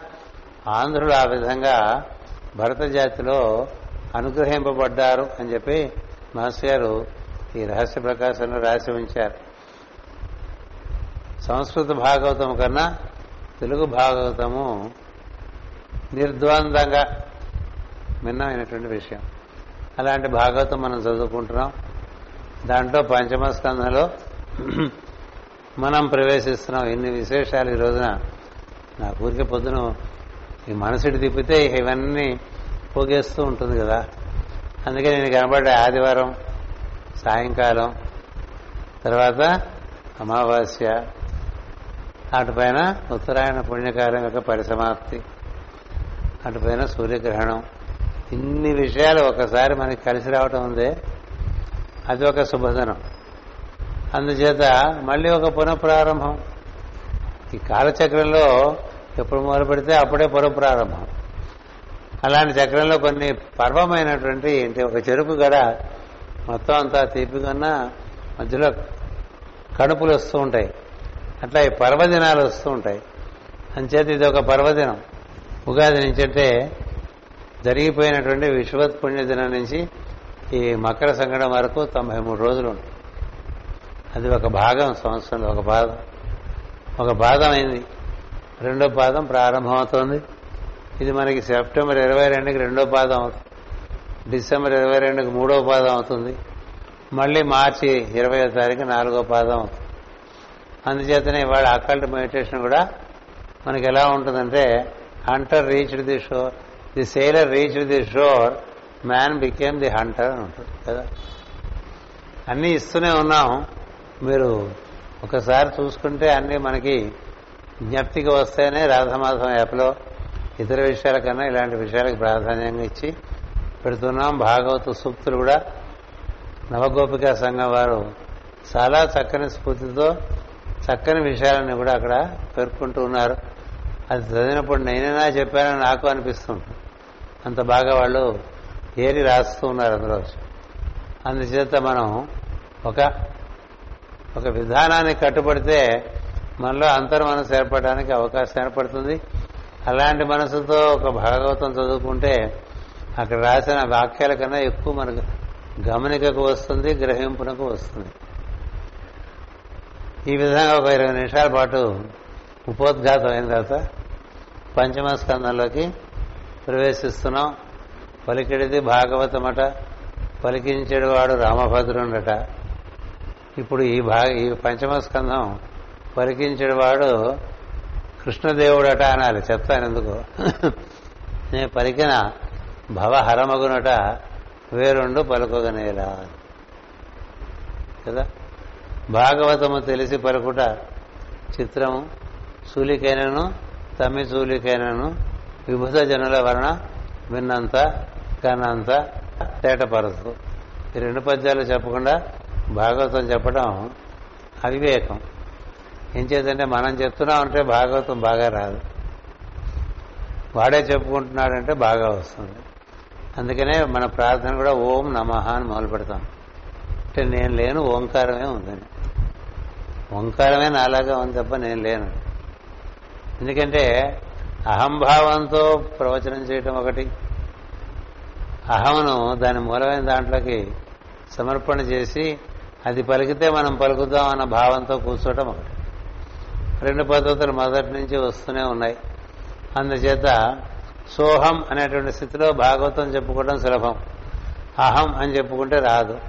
ఆంధ్రులు ఆ విధంగా భరత జాతిలో అనుగ్రహింపబడ్డారు అని చెప్పి మాస్టర్ గారు ఈ రహస్య ప్రకాశంలో రాసి ఉంచారు. సంస్కృత భాగవతం కన్నా తెలుగు భాగవతము నిర్ద్వందంగా భిన్నమైనటువంటి విషయం. అలాంటి భాగవతం మనం చదువుకుంటున్నాం. దాంట్లో పంచమ స్కంధంలో మనం ప్రవేశిస్తున్నాం. ఎన్ని విశేషాలు ఈ రోజున. నా ఊరికే పొద్దున ఈ మనసుడి తిప్పితే ఇవన్నీ పోగేస్తూ ఉంటుంది కదా. అందుకే నేను కనబడే ఆదివారం సాయంకాలం. తర్వాత అమావాస్య. అటుపైన ఉత్తరాయణ పుణ్యకాలం యొక్క పరిసమాప్తి. అటుపైన సూర్యగ్రహణం. ఇన్ని విషయాలు ఒకసారి మనకి కలిసి రావటం ఉందే. అది ఒక శుభదనం. అందుచేత మళ్ళీ ఒక పునఃప్రారంభం. ఈ కాలచక్రంలో ఎప్పుడు మొదలు పెడితే అప్పుడే పునఃప్రారంభం. అలాంటి చక్రంలో కొన్ని పర్వమైనటువంటి ఏంటి ఒక చెరుకు గడ మొత్తం అంతా తీపికన్నా మధ్యలో కడుపులు వస్తూ ఉంటాయి. అట్లా ఈ పర్వదినాలు వస్తూ ఉంటాయి. అంచేత ఇది ఒక పర్వదినం. ఉగాది నుంచి అంటే జరిగిపోయినటువంటి విశ్వత్ పుణ్యదినం నుంచి ఈ మకర సంగడం వరకు తొంభై మూడు రోజులు ఉంటాయి. అది ఒక భాగం సంవత్సరంలో ఒక భాగం. ఒక భాగం అయింది. రెండో పాదం ప్రారంభమవుతోంది. ఇది మనకి సెప్టెంబర్ ఇరవై రెండుకి రెండో పాదం అవుతుంది. డిసెంబర్ ఇరవై రెండుకి మూడో పాదం అవుతుంది. మళ్ళీ మార్చి ఇరవయో తారీఖు నాలుగో పాదం అవుతుంది. అందుచేతనే ఇవాళ అకల్ట్ మెడిటేషన్ కూడా మనకి ఎలా ఉంటుందంటే hunter reached the shore the sailor reached the shore man became the hunter అని ఉంటుంది కదా? అన్నీ ఇస్తూనే ఉన్నాం. మీరు ఒకసారి చూసుకుంటే అన్నీ మనకి జ్ఞప్తికి వస్తేనే రాధమాధం యాప్లో ఇతర విషయాల కన్నా ఇలాంటి విషయాలకు ప్రాధాన్యంగా ఇచ్చి పెడుతున్నాం. భాగవత సూక్తులు కూడా నవగోపికా సంఘం వారు చాలా చక్కని స్ఫూర్తితో చక్కని విషయాలను కూడా అక్కడ పేర్కొంటూ ఉన్నారు. అది చదివినప్పుడు నేనైనా చెప్పానని నాకు అనిపిస్తుంది. అంత బాగా వాళ్ళు ఏరి రాస్తూ ఉన్నారు అందులో. అందుచేత మనం ఒక ఒక విధానాన్ని కట్టుబడితే మనలో అంతర్మనసు ఏర్పడడానికి అవకాశం ఏర్పడుతుంది. అలాంటి మనసుతో ఒక భాగవతం చదువుకుంటే అక్కడ రాసిన వాక్యాల కన్నా ఎక్కువ మనకు గమనికకు వస్తుంది గ్రహింపునకు వస్తుంది. ఈ విధంగా ఒక ఇరవై నిమిషాల పాటు ఉపోద్ఘాతం అయిన తర్వాత పంచమ స్కందంలోకి ప్రవేశిస్తున్నాం. పలికిడిది భాగవతమట పలికించేవాడు రామభద్రుండట. ఇప్పుడు ఈ భాగ ఈ పంచమ స్కంధం పలికించేవాడు కృష్ణదేవుడట అనాలి చెప్తాను ఎందుకు. నేను పలికిన భవహరమగునట వేరుండు పలుకొగనేలా. కదా? భాగవతము తెలిసి పలుకుట చిత్రము. సూలికైనను తమ్మి సూలికైనను విభుత జనుల వలన విన్నంత కనంత తేటపరచు. ఈ రెండు పద్యాలు చెప్పకుండా భాగవతం చెప్పడం అవివేకం. ఏం చేద్దంటే మనం చెప్తున్నాం అంటే భాగవతం బాగా రాదు. వాడే చెప్పుకుంటున్నాడంటే బాగా వస్తుంది. అందుకనే మన ప్రార్థన కూడా ఓం నమః అని మొదలు పెడతాం అంటే నేను లేను ఓంకారమే ఉందని. ఓంకారమే నాలాగా ఉంది తప్ప నేను లేను. ఎందుకంటే అహంభావంతో ప్రవచనం చేయటం ఒకటి. అహమును దాని మూలమైన దాంట్లోకి సమర్పణ చేసి అది పలికితే మనం పలుకుదాం అన్న భావంతో కూర్చోవటం ఒకటి. రెండు పద్ధతులు మొదటి నుంచి వస్తూనే ఉన్నాయి. అందుచేత సోహం అనేటువంటి స్థితిలో భాగవతం చెప్పుకోవడం సులభం. అహం అని చెప్పుకుంటే రాదు.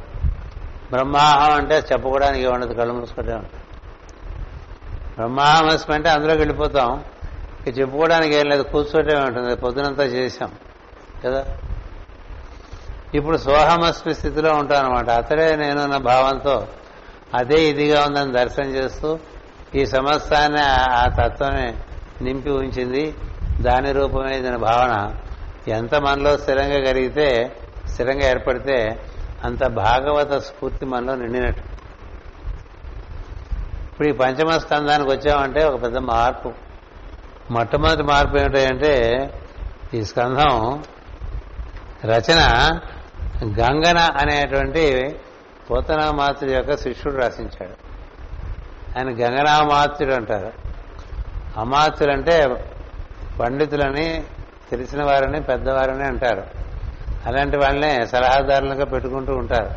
బ్రహ్మాహం అంటే చెప్పుకోవడానికి ఉండదు కళ్ళు మూసుకుంటే ఉంటుంది. బ్రహ్మాహమస్మి అంటే అందులోకి వెళ్ళిపోతాం. ఇక చెప్పుకోవడానికి ఏం లేదు కూర్చోటే ఉంటుంది పొద్దునంతా చేశాం. కదా? ఇప్పుడు సోహమస్మి స్థితిలో ఉంటాను అనమాట అతడే నేను నా భావంతో అదే ఇదిగా ఉందని దర్శనం చేస్తూ ఈ సమస్తాన్ని ఆ తత్వమే నింపి ఉంచింది దాని రూపమే దీని భావన ఎంత మనలో స్థిరంగా కలిగితే స్థిరంగా ఏర్పడితే అంత భాగవత స్ఫూర్తి మనలో నిండినట్టు. ఇప్పుడు ఈ పంచమ స్కందానికి వచ్చామంటే ఒక పెద్ద మార్పు. మొట్టమొదటి మార్పు ఏమిటంటే ఈ స్కంధం రచన గంగన అనేటువంటి పోతనామాత్రుడి యొక్క శిష్యుడు రచించాడు ఆయన గంగనామాత్యుడు అంటారు. అమాత్యులు అంటే పండితులని తెలిసిన వారిని పెద్దవారని అంటారు. అలాంటి వాళ్ళనే సలహాదారులుగా పెట్టుకుంటూ ఉంటారు.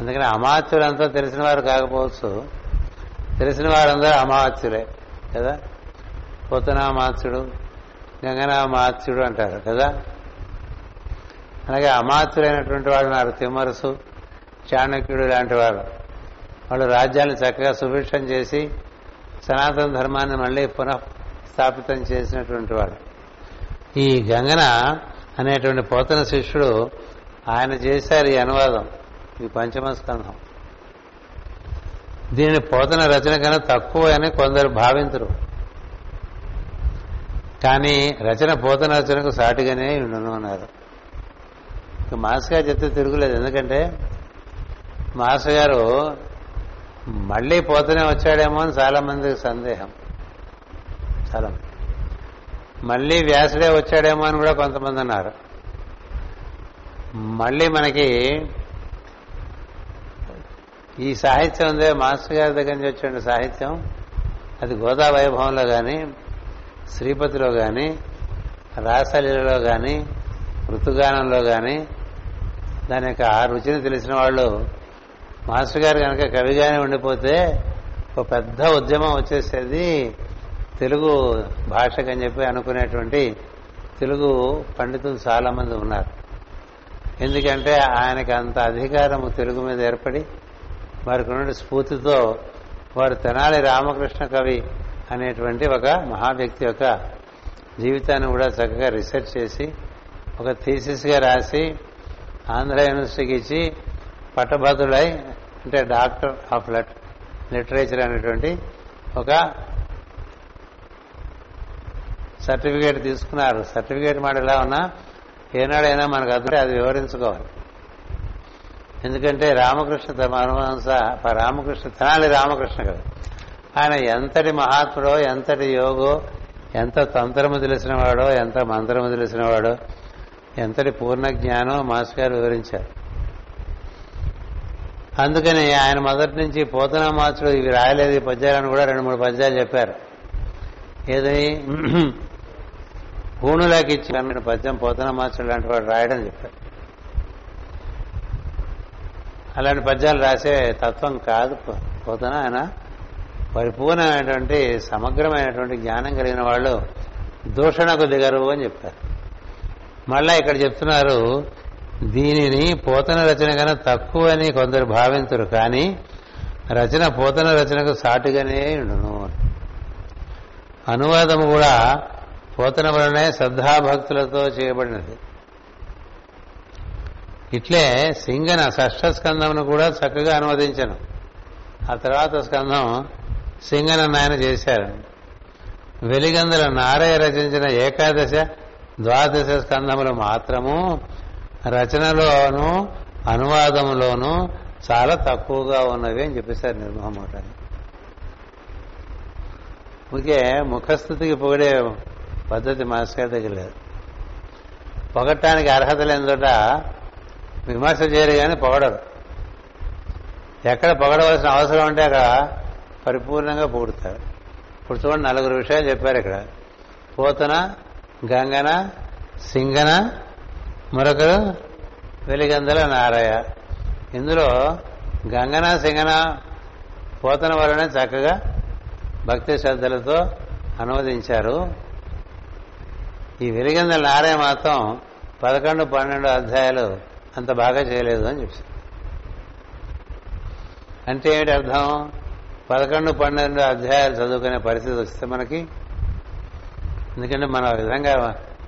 అందుకని అమాత్యులంతా తెలిసిన వారు కాకపోవచ్చు. తెలిసిన వారందరూ అమాత్యులే కదా? పోతనామాత్యుడు గంగనామాత్యుడు అంటారు కదా? అలాగే అమాత్యులైనటువంటి వాడు ఉన్నారు తిమ్మరసు చాణక్యుడు లాంటి వారు. వాళ్ళు రాజ్యాలను చక్కగా సుభిక్షం చేసి సనాతన ధర్మాన్ని మళ్ళీ పునః స్థాపితం చేసినటువంటి వాడు. ఈ గంగన అనేటువంటి పోతన శిష్యుడు ఆయన చేశారు ఈ అనువాదం ఈ పంచమ స్కంధం దీనిని పోతన రచన కన్నా తక్కువ అని కొందరు భావించరు కానీ రచన పోతన రచనకు సాటిగానే ఉండను అన్నారు. ఇక చెప్తే తిరుగులేదు. ఎందుకంటే మాస్ గారు మళ్ళీ పోతనే వచ్చాడేమో అని చాలా మందికి సందేహం. స్థలం. మళ్ళీ వ్యాసుడే వచ్చాడేమో అని కూడా కొంతమంది అన్నారు. మళ్ళీ మనకి ఈ సాహిత్యం ఉందే మాస్టర్ గారి దగ్గర నుంచి వచ్చిన సాహిత్యం అది గోదా వైభవంలో కానీ శ్రీపతిలో కానీ రాసలీలలో కానీ ఋతుగానంలో కానీ దాని యొక్క ఆ రుచిని తెలిసిన వాళ్ళు మాస్టర్ గారు కనుక కవిగానే ఉండిపోతే ఒక పెద్ద ఉద్యమం వచ్చేసేది తెలుగు భాషకని చెప్పి అనుకునేటువంటి తెలుగు పండితులు చాలా మంది ఉన్నారు. ఎందుకంటే ఆయనకి అంత అధికారము తెలుగు మీద ఏర్పడి వారికి ఉన్న స్ఫూర్తితో వారు తెనాలి రామకృష్ణ కవి అనేటువంటి ఒక మహా వ్యక్తి యొక్క జీవితాన్ని కూడా చక్కగా రీసెర్చ్ చేసి ఒక థీసిస్గా రాసి ఆంధ్ర యూనివర్సిటీకి ఇచ్చి పట్టభద్రులై అంటే డాక్టర్ ఆఫ్ లెట్ లిటరేచర్ అనేటువంటి ఒక సర్టిఫికేట్ తీసుకున్నారు. సర్టిఫికేట్ మాట ఎలా ఉన్నా ఏనాడైనా మనకు అదే అది వివరించుకోవాలి. ఎందుకంటే రామకృష్ణ పరమహంస రామకృష్ణ తనాలి రామకృష్ణ కదా. ఆయన ఎంతటి మహాత్ముడో ఎంతటి యోగో ఎంత తంత్రము తెలిసినవాడో ఎంత మంత్రము తెలిసినవాడో ఎంతటి పూర్ణ జ్ఞానో మాస్ గారు వివరించారు. అందుకని ఆయన మొదటి నుంచి పోతనా మాత్రుడు ఇవి రాయలేదు ఈ పద్యాలను కూడా రెండు మూడు పద్యాలు చెప్పారు. ఏదని పూణులాకి ఇచ్చి పద్యం పోతన మాస్టర్ లాంటి వాడు రాయడం చెప్పారు అలాంటి పద్యాలు రాసే తత్వం కాదు పోతన ఆయన. పరిపూర్ణమైనటువంటి సమగ్రమైనటువంటి జ్ఞానం కలిగిన వాళ్ళు దూషణకు దిగరు అని చెప్పారు. మళ్ళా ఇక్కడ చెప్తున్నారు దీనిని పోతన రచన కన్నా తక్కువ అని కొందరు భావించరు కానీ రచన పోతన రచనకు సాటుగానే ఉండును. అనువాదము కూడా పోతన వలనే శ్రద్ధాభక్తులతో చేయబడినది. ఇట్లే సింగన షష్ఠ స్కందమును కూడా చక్కగా అనువదించను. ఆ తర్వాత స్కందం సింగన నాయన చేశారు. వెలిగందుల నారయ్య రచించిన ఏకాదశ ద్వాదశ స్కందములు మాత్రము రచనలోను అనువాదములోను చాలా తక్కువగా ఉన్నవి అని చెప్పేశారు నిర్మహమూటాన్ని ఊరికే ముఖస్థుతికి పొగిడే పద్ధతి మాస్టర్ దగ్గర లేదు పొగట్టానికి అర్హత లేని చోట విమర్శ చేయరు కానీ పొగడరు. ఎక్కడ పొగడవలసిన అవసరం ఉంటే అక్కడ పరిపూర్ణంగా పొగుడుతారు. ఇప్పుడు చూడండి నలుగురు విషయాలు చెప్పారు ఇక్కడ. పోతన గంగన సింగన మరొకరు వెలిగందల నారాయ. ఇందులో గంగన సింగన పోతన వలనే చక్కగా భక్తి శ్రద్ధలతో అనువదించారు. ఈ వెలిగందల నారే మాత్రం పదకొండు పన్నెండు అధ్యాయాలు అంత బాగా చేయలేదు అని చెప్పారు అంటే ఏమిటి అర్థం? పదకొండు పన్నెండు అధ్యాయాలు చదువుకునే పరిస్థితి వస్తే మనకి ఎందుకంటే మన విధంగా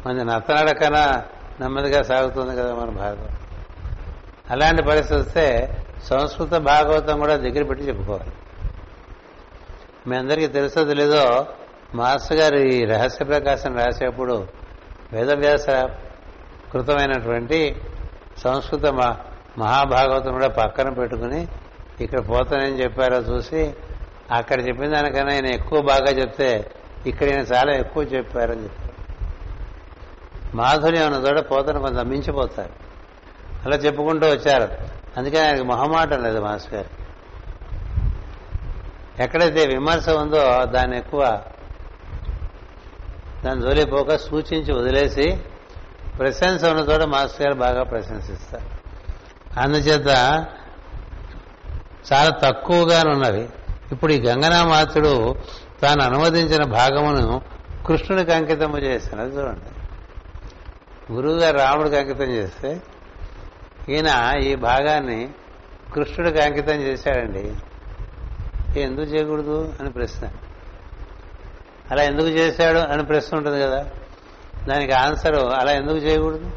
మన నత్తనడకన నెమ్మదిగా సాగుతుంది కదా మన భాగవతం అలాంటి పరిస్థితి వస్తే సంస్కృత భాగవతం కూడా దగ్గర పెట్టి చెప్పుకోవాలి. మీ అందరికీ తెలుసో తెలీదో మాస్టర్ గారు ఈ రహస్య ప్రకాశం రాసేప్పుడు వేదవ్యాస కృతమైనటువంటి సంస్కృత మ- మహాభాగవతం కూడా పక్కన పెట్టుకుని ఇక్కడ పోతానని చెప్పారో చూసి అక్కడ చెప్పిన దానికన్నా ఆయన ఎక్కువ బాగా చెప్తే ఇక్కడ ఈయన చాలా ఎక్కువ చెప్పారని చెప్పారు. మాధుర్యం ఉన్న చోట పోతను కొంత మించిపోతారు. అలా చెప్పుకుంటూ వచ్చారు. అందుకని ఆయనకు మొహమాటం లేదు మాస్టర్ గారు. ఎక్కడైతే విమర్శ ఉందో దాన్ని ఎక్కువ దాని జోలిపోక సూచించి వదిలేసి ప్రశంస ఉన్న చోట మాస్టర్ గారు బాగా ప్రశంసిస్తారు అందుచేత చాలా తక్కువగానున్నవి ఇప్పుడు ఈ గంగనామాతుడు తాను అనువదించిన భాగమును కృష్ణుడికి అంకితము చేసినది చూడండి. గురువుగారు రాముడికి అంకితం చేస్తే ఈయన ఈ భాగాన్ని కృష్ణుడికి అంకితం చేశాడండి. ఎందుకు చేయకూడదు అని ప్రశ్న. అలా ఎందుకు చేశాడు అని ప్రశ్న ఉంటుంది కదా. దానికి ఆన్సర్ అలా ఎందుకు చేయకూడదు?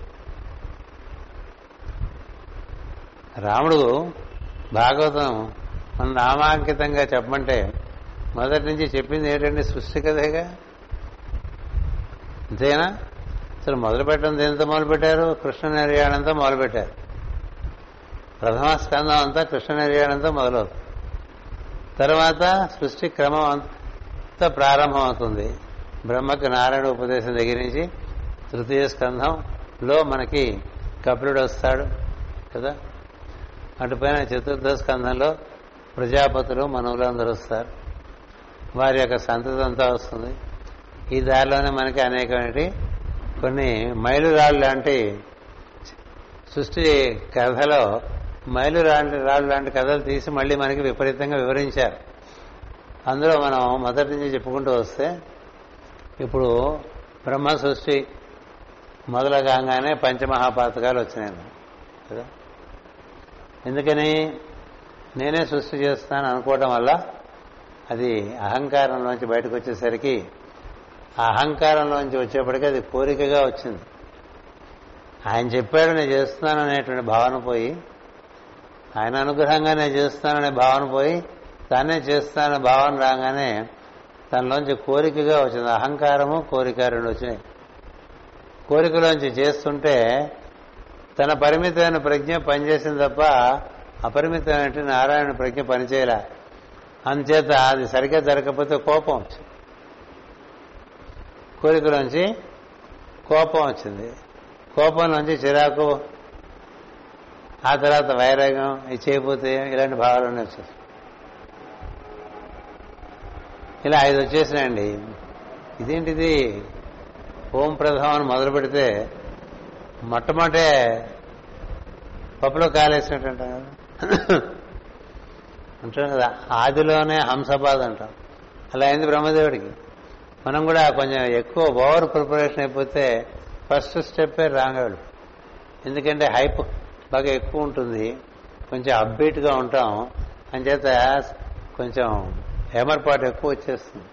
రాముడు భాగవతం మన నామాంకితంగా చెప్పమంటే మొదటి నుంచి చెప్పింది ఏంటంటే సృష్టి కథేగా? అంతేనా? అసలు మొదలు పెట్టడం దేనితో మొదలు పెట్టారు? కృష్ణ నిర్యాణంతో మొదలు పెట్టారు. ప్రథమ స్కందం అంతా కృష్ణ నిర్యాణంతో మొదలవుతుంది. తర్వాత సృష్టి క్రమం అంతా ప్రారంభం అవుతుంది బ్రహ్మకు నారాయణ ఉపదేశం దగ్గర నుంచి తృతీయ స్కంధంలో మనకి కపిలుడు వస్తాడు కదా? అటుపైన చతుర్థ స్కంధంలో ప్రజాపతులు మనవులందరూ వస్తారు. వారి యొక్క సంతతి అంతా వస్తుంది. ఈ దారిలోనే మనకి అనేకమైన కొన్ని మైలురాళ్ళు లాంటి సృష్టి కథలో మైలు రాళ్ళు లాంటి కథలు తీసి మళ్ళీ మనకి విపరీతంగా వివరించారు. అందులో మనం మొదటి నుంచి చెప్పుకుంటూ వస్తే ఇప్పుడు బ్రహ్మ సృష్టి మొదలగానే పంచమహాపాతకాలు వచ్చినాయి కదా? ఎందుకని? నేనే సృష్టి చేస్తాను అనుకోవటం వల్ల అది అహంకారంలోంచి బయటకు వచ్చేసరికి ఆ అహంకారంలోంచి వచ్చేప్పటికీ అది కోరికగా వచ్చింది. ఆయన చెప్పాడు నేను చేస్తున్నాను అనేటువంటి భావన పోయి ఆయన అనుగ్రహంగా నేను చేస్తున్నాననే భావన పోయి తానే చేస్తాననే భావన రాగానే తనలోంచి కోరికగా వచ్చింది. అహంకారము కోరిక రెండు వచ్చినాయి. కోరికలోంచి చేస్తుంటే తన పరిమితమైన ప్రజ్ఞ పనిచేసింది తప్ప అపరిమితమైన నారాయణ ప్రజ్ఞ పనిచేయలే. అందుచేత అది సరిగ్గా జరగకపోతే కోపం వచ్చింది. కోరికలోంచి కోపం వచ్చింది. కోపం నుంచి చిరాకు ఆ తర్వాత వైరాగ్యం ఇది చేయబోతే ఇలాంటి భావాలన్నీ వచ్చేస్తాయి. ఇలా ఐదు వచ్చేసినాయండి. ఇదేంటిది? ఓం ప్రథమం అని మొదలు పెడితే మొట్టమొదటే పప్పులో కాలేసినట్టు అంటాం కదా. అంటాం కదా ఆదిలోనే హంసపాద అంటాం. అలా అయింది బ్రహ్మదేవుడికి. మనం కూడా కొంచెం ఎక్కువ ఓవర్ ప్రిపరేషన్ అయిపోతే ఫస్ట్ స్టెప్పే రాంగాడు ఎందుకంటే హైప్ బాగా ఎక్కువ ఉంటుంది. కొంచెం అప్బీట్గా ఉంటాం. అంచేత కొంచెం హేమర్పాటు ఎక్కువ వచ్చేస్తుంది.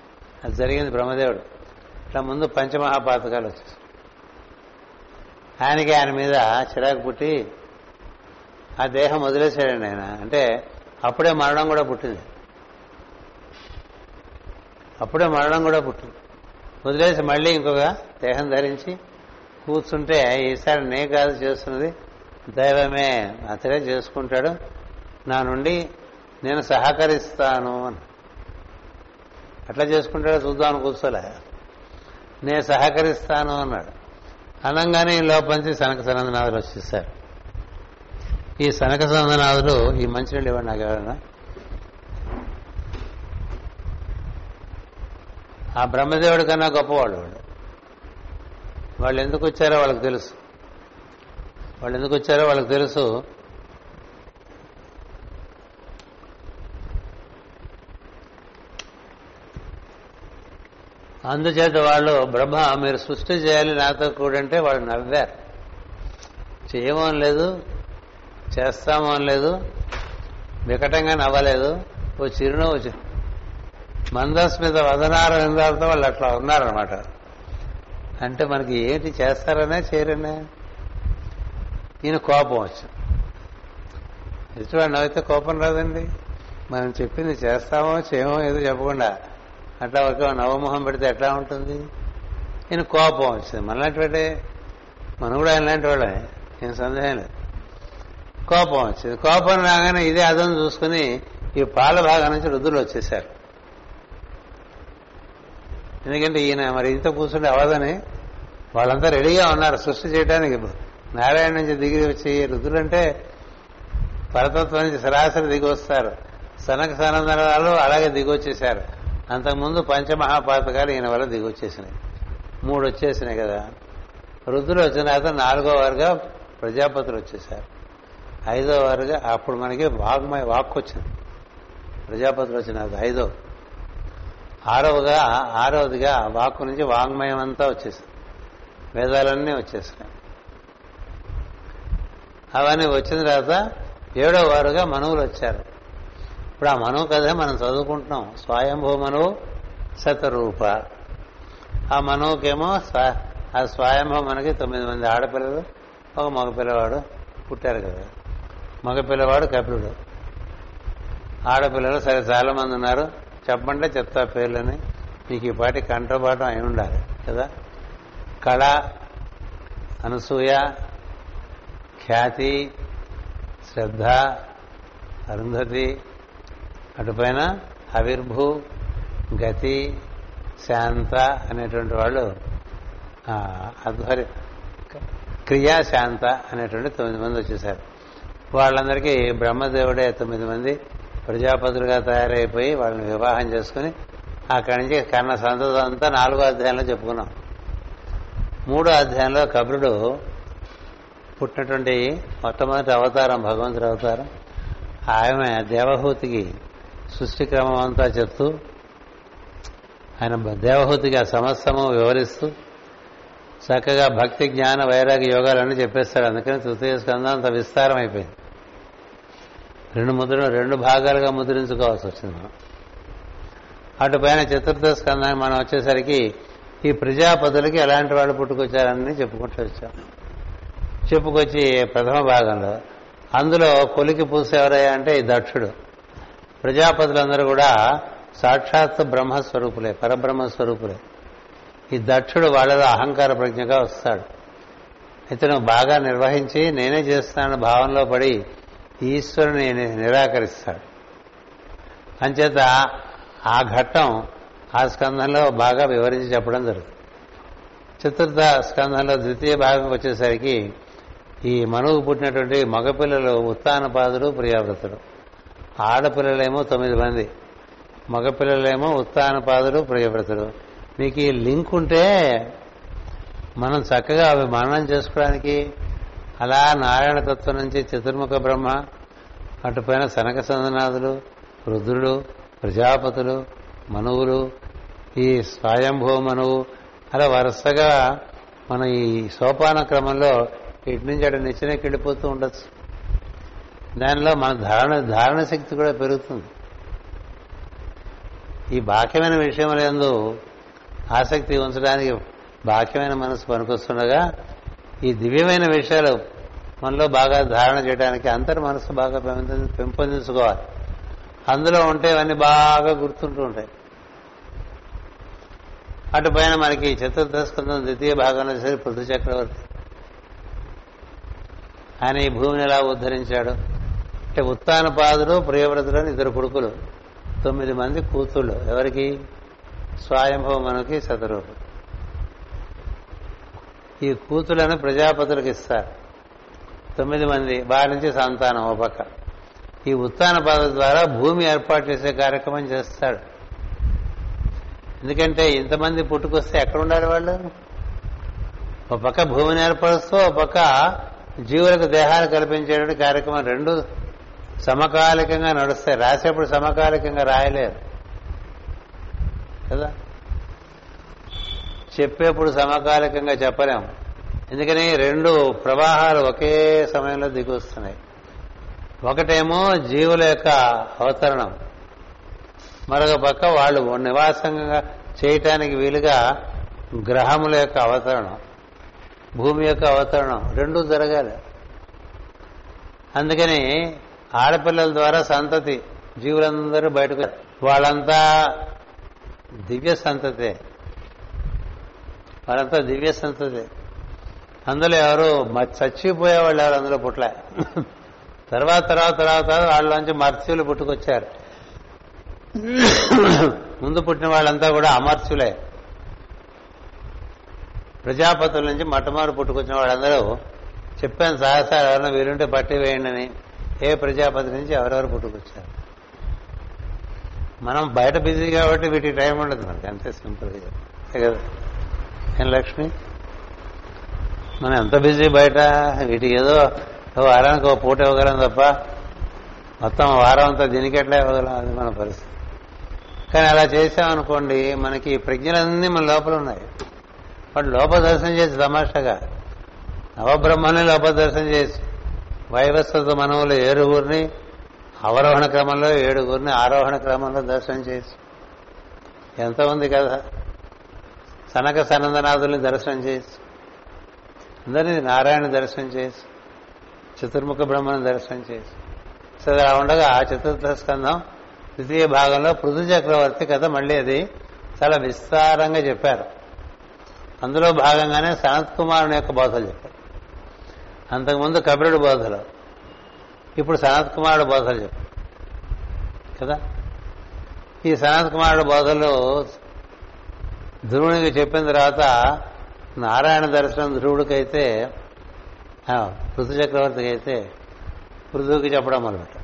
అది జరిగింది బ్రహ్మదేవుడు. ఇట్లా ముందు పంచమహాపాతకాలు వచ్చేస్తుంది ఆయనకి ఆయన మీద చిరాకు పుట్టి ఆ దేహం వదిలేశాడండి ఆయన అంటే అప్పుడే మరణం కూడా పుట్టింది. అప్పుడే మరణం కూడా పుట్టింది. వదిలేసి మళ్ళీ ఇంకొక దేహం ధరించి కూర్చుంటే ఈసారి నే కాదు చేస్తున్నది. దైవమే. అతడే చేసుకుంటాడు. నా నుండి నేను సహకరిస్తాను అని. అట్లా చేసుకుంటాడో చూద్దామని కూర్చోలే. నేను సహకరిస్తాను అన్నాడు. అనంగానే ఈ లోపంచి సనక సనందనాథులు వచ్చేసారు. ఈ సనక సనందనాథులు ఈ మంచినీళ్ళు ఇవ్వండి నాకు ఎవరైనా. ఆ బ్రహ్మదేవుడి కన్నా గొప్పవాళ్ళు వాళ్ళు వాళ్ళు ఎందుకు వచ్చారో వాళ్ళకి తెలుసు. వాళ్ళు ఎందుకు వచ్చారో వాళ్ళకి తెలుసు. అందుచేత వాళ్ళు బ్రహ్మ మీరు సృష్టి చేయాలి నాతో కూడంటే వాళ్ళు నవ్వారు. చేయమో లేదు చేస్తామో అని లేదు వికటంగా నవ్వలేదు. ఓ చిరునవ్వు చి- మందస్మిత వదనార విందాలతో వాళ్ళు అట్లా ఉన్నారనమాట అంటే మనకి ఏంటి చేస్తారనే చేయరనే? ఈయన కోపం వచ్చు ఎదుటివాడు నవ్వితే కోపం రాదండి. మనం చెప్పింది చేస్తామో చేయమో ఏదో చెప్పకుండా అట్లా ఒక నవమోహం పెడితే ఎట్లా ఉంటుంది? నేను కోపం వచ్చింది. మనలాంటి వాడే మనం కూడా ఆయన లాంటి వాళ్ళే ఏం సందేహం లేదు. కోపం వచ్చింది. కోపం రాగానే ఇదే అదం చూసుకుని ఈ పాల భాగం నుంచి రుద్దులు వచ్చేసారు ఎందుకంటే ఈయన మరి ఇంత కూర్చుంటే అవదని వాళ్ళంతా రెడీగా ఉన్నారు సృష్టి చేయడానికి నారాయణ నుంచి దిగి వచ్చి రుద్రులంటే పరతత్వం నుంచి సరాసరి దిగి వస్తారు. సనక సనందనాలు అలాగే దిగి వచ్చేసారు అంతకుముందు పంచమహాపాతకాలు ఈయన వల్ల దిగి వచ్చేసినాయి మూడు వచ్చేసినాయి కదా. రుద్రులు వచ్చిన తర్వాత నాలుగో వారుగా ప్రజాపతులు వచ్చేసారు ఐదో వారుగా అప్పుడు మనకి వాగ్మయ వాక్కు వచ్చింది ప్రజాపతులు వచ్చిన ఐదో. ఆరవగా ఆరవదిగా వాక్కు నుంచి వాంగ్మయం అంతా వచ్చేసింది. వేదాలన్నీ వచ్చేసినాయి. అవన్నీ వచ్చిన తర్వాత ఏడో వారుగా మనువులు వచ్చారు. ఇప్పుడు ఆ మనో కథ మనం చదువుకుంటున్నాం. స్వయంభూ మనో శతరూప. ఆ మనోకేమో స్వ- ఆ స్వయంభూ మనకి తొమ్మిది మంది ఆడపిల్లలు ఒక మగ పిల్లవాడు పుట్టారు కదా. మగ పిల్లవాడు కపిలుడు. ఆడపిల్లలు సరే చాలా మంది ఉన్నారు. చెప్పమంటే చెప్తా పేర్లని. మీకు ఈ పాటి కంఠపాఠం అయి ఉండాలి కదా. కళ అనసూయ ఖ్యాతి శ్రద్ధ అరుంధతి అటుపైన ఆవిర్భూ గతి శాంత అనేటువంటి వాళ్ళు ఆధ్వర్య క్రియా శాంత అనేటువంటి తొమ్మిది మంది వచ్చేసారు. వాళ్ళందరికీ బ్రహ్మదేవుడే తొమ్మిది మంది ప్రజాపతులుగా తయారైపోయి వాళ్ళని వివాహం చేసుకుని అక్కడి నుంచి కన్న సంతతి అంతా నాలుగో అధ్యాయంలో చెప్పుకున్నాం. మూడో అధ్యాయంలో కబురుడు పుట్టినటువంటి మొట్టమొదటి అవతారం భగవంతుడి అవతారం. ఆమె దేవహూతికి సృష్టి క్రమం అంతా చెప్తూ ఆయన దేవహూతికి ఆ సమస్తము వివరిస్తూ చక్కగా భక్తి జ్ఞాన వైరాగ్య యోగాలన్నీ చెప్పేస్తాడు. అందుకని తృతీయ స్కందం అంత విస్తారం అయిపోయింది రెండు ముద్ర రెండు భాగాలుగా ముద్రించుకోవాల్సి వచ్చింది మనం. అటు పైన చతుర్థ స్కందానికి మనం వచ్చేసరికి ఈ ప్రజాపతులకి ఎలాంటి వాళ్ళు పుట్టుకొచ్చారని చెప్పుకుంటూ వచ్చాం. చెప్పుకొచ్చి ప్రథమ భాగంలో అందులో కొలికి పూస ఎవరయ్యా అంటే ఈ దక్షుడు. ప్రజాపతులందరూ కూడా సాక్షాత్ బ్రహ్మస్వరూపులే పరబ్రహ్మ స్వరూపులే ఈ దక్షుడు వాళ్ళలో అహంకార ప్రజ్ఞగా వస్తాడు. ఇతను బాగా నిర్వహించి నేనే చేస్తానన్న భావంలో పడి ఈశ్వరుని నిరాకరిస్తాడు. అంచేత ఆ ఘట్టం ఆ స్కంధంలో బాగా వివరించి చెప్పడం జరుగుతుంది. చతుర్థ స్కంధంలో ద్వితీయ భాగం వచ్చేసరికి ఈ మనువు పుట్టినటువంటి మగపిల్లలు ఉత్తానపాదుడు ప్రియావ్రతుడు ఆడపిల్లలేమో తొమ్మిది మంది మగపిల్లలేమో ఉత్తానపాదుడు ప్రియవ్రతుడు. మీకు ఈ లింక్ ఉంటే మనం చక్కగా అవి మననం చేసుకోవడానికి అలా నారాయణ తత్వం నుంచి చతుర్ముఖ బ్రహ్మ అటుపైన సనక సందనాథులు రుద్రుడు ప్రజాపతులు మనువులు ఈ స్వయంభూ మనువు అలా వరుసగా మన ఈ సోపాన క్రమంలో ఇటు నుంచి అటు నిచ్చినకి వెళ్ళిపోతూ ఉండొచ్చు. దానిలో మన ధారణ ధారణ శక్తి కూడా పెరుగుతుంది. ఈ బాహ్యమైన విషయములందు ఆసక్తి ఉంచడానికి బాహ్యమైన మనసు పనికొస్తుండగా ఈ దివ్యమైన విషయాలు మనలో బాగా ధారణ చేయడానికి అంతర్ మనసు బాగా పెంపొంది- పెంపొందించుకోవాలి. అందులో ఉంటే అవన్నీ బాగా గుర్తుంటూ ఉంటాయి. అటు పైన మనకి చతుర్థ స్కందం ద్వితీయ భాగంలో సరే పృథు చక్రవర్తి. ఆయన ఈ భూమిని ఎలా ఉద్ధరించాడు? అంటే ఉత్తానపాదుడు ప్రియవ్రతుడు అని ఇద్దరు కొడుకులు. తొమ్మిది మంది కూతుళ్ళు. ఎవరికి? స్వయంభవ మనకి శతరూపు ఈ కూతులను ప్రజాపతులకు ఇస్తారు. తొమ్మిది మంది. వారి నుంచి సంతానం ఒక పక్క. ఈ ఉత్తాన ఉత్తానపాద ద్వారా భూమి ఏర్పాటు చేసే కార్యక్రమం చేస్తాడు. ఎందుకంటే ఇంతమంది పుట్టుకొస్తే ఎక్కడ ఉండాలి వాళ్ళు? ఒక పక్క భూమిని ఏర్పరుస్తూ ఒక పక్క జీవులకు దేహాలు కల్పించేటువంటి కార్యక్రమం రెండు సమకాలికంగా నడుస్తాయి. రాసేప్పుడు సమకాలికంగా రాయలేరు. కదా? చెప్పేప్పుడు సమకాలికంగా చెప్పలేము ఎందుకని రెండు ప్రవాహాలు ఒకే సమయంలో దిగొస్తున్నాయి ఒకటేమో జీవుల యొక్క అవతరణం. మరొక పక్క వాళ్ళు నివాసంగా చేయటానికి వీలుగా గ్రహముల యొక్క అవతరణం భూమి యొక్క అవతరణం రెండూ జరగాలి. అందుకని ఆడపిల్లల ద్వారా సంతతి. జీవులందరూ బయటకు వాళ్ళంతా దివ్య సంతతే. వాళ్ళంతా దివ్య సంతతే. అందులో ఎవరు మ- చచ్చిపోయే వాళ్ళు ఎవరు అందులో పుట్ల తర్వాత తర్వాత తర్వాత వాళ్ళలోంచి మర్త్యులు పుట్టుకొచ్చారు. ముందు పుట్టిన వాళ్ళంతా కూడా అమర్త్యులే. ప్రజాపతుల నుంచి మొట్టమొదటి పుట్టుకొచ్చిన వాళ్ళందరూ చెప్పాను సహసారు ఎవరైనా వీరుంటే పట్టి వేయండి అని. ఏ ప్రజాపతి నుంచి ఎవరెవరు పుట్టుకొచ్చారు? మనం బయట బిజీ కాబట్టి వీటికి టైం ఉండదు మనకి అంతే సింపుల్గా కదా? ఏం లక్ష్మి? మనం ఎంత బిజీ బయట వీటికి ఏదో వారానికి ఒక పూట ఇవ్వగలం తప్ప మొత్తం వారం అంతా దీనికి ఎట్లా ఇవ్వగలం అది మన పరిస్థితి. కానీ అలా చేసామనుకోండి మనకి ఈ ప్రజ్ఞలన్నీ మన లోపల ఉన్నాయి. వాడు లోప దర్శనం చేసి తమాషగా నవబ్రహ్మని లోప దర్శనం చేసి వైవస్వత మనవులు ఏడుగురిని అవరోహణ క్రమంలో ఏడుగురిని ఆరోహణ క్రమంలో దర్శనం చేసి. ఎంత ఉంది కదా సనక సనందనాథుల్ని దర్శనం చేసి. అందరినీ నారాయణ దర్శనం చేసి. చతుర్ముఖ బ్రహ్మను దర్శనం చేసి. సో అలా ఉండగా ఆ చతుర్థ స్కంధం ద్వితీయ భాగంలో పృథు చక్రవర్తి కథ మళ్ళీ అది చాలా విస్తారంగా చెప్పారు. అందులో భాగంగానే సనత్ కుమారుని యొక్క బోధలు చెప్పారు. అంతకుముందు కపిలుడు బోధలు. ఇప్పుడు సనత్ కుమారుడు బోధలు చెప్పు. కదా? ఈ సనత్ కుమారుడు బోధలు ధ్రువునికి చెప్పిన తర్వాత నారాయణ దర్శనం ధ్రువుడికైతే పృథు చక్రవర్తికి అయితే పృథువుకి చెప్పడం అనమాట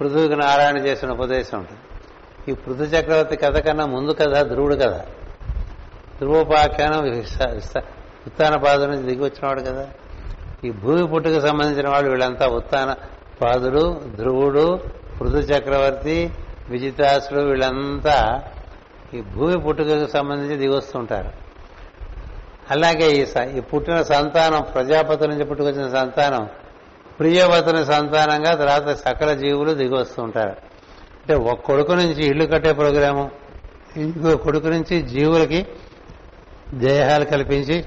పృథువుకి నారాయణ చేసిన ఉపదేశం ఉంటుంది. ఈ పృథు చక్రవర్తి కథ కన్నా ముందు కథ ధ్రువుడు కథ. ధ్రువోపాఖ్యానం విస్త- ఉత్తాన నుంచి దిగి వచ్చినవాడు కదా? ఈ భూమి పుట్టుకు సంబంధించిన వాళ్ళు వీళ్ళంతా ఉత్తాన పాదుడు ధ్రువుడు పృథు చక్రవర్తి విజితాసుడు వీళ్ళంతా ఈ భూమి పుట్టుకకు సంబంధించి దిగొస్తుంటారు. అలాగే ఈ స- ఈ పుట్టిన సంతానం ప్రజాపతి నుంచి పుట్టుకొచ్చిన సంతానం ప్రియవతుని సంతానంగా తర్వాత సకల జీవులు దిగి ఉంటారు అంటే ఒక కొడుకు నుంచి ఇల్లు కట్టే ప్రోగ్రాము ఇంకో కొడుకు నుంచి జీవులకి దేహాలు కల్పించి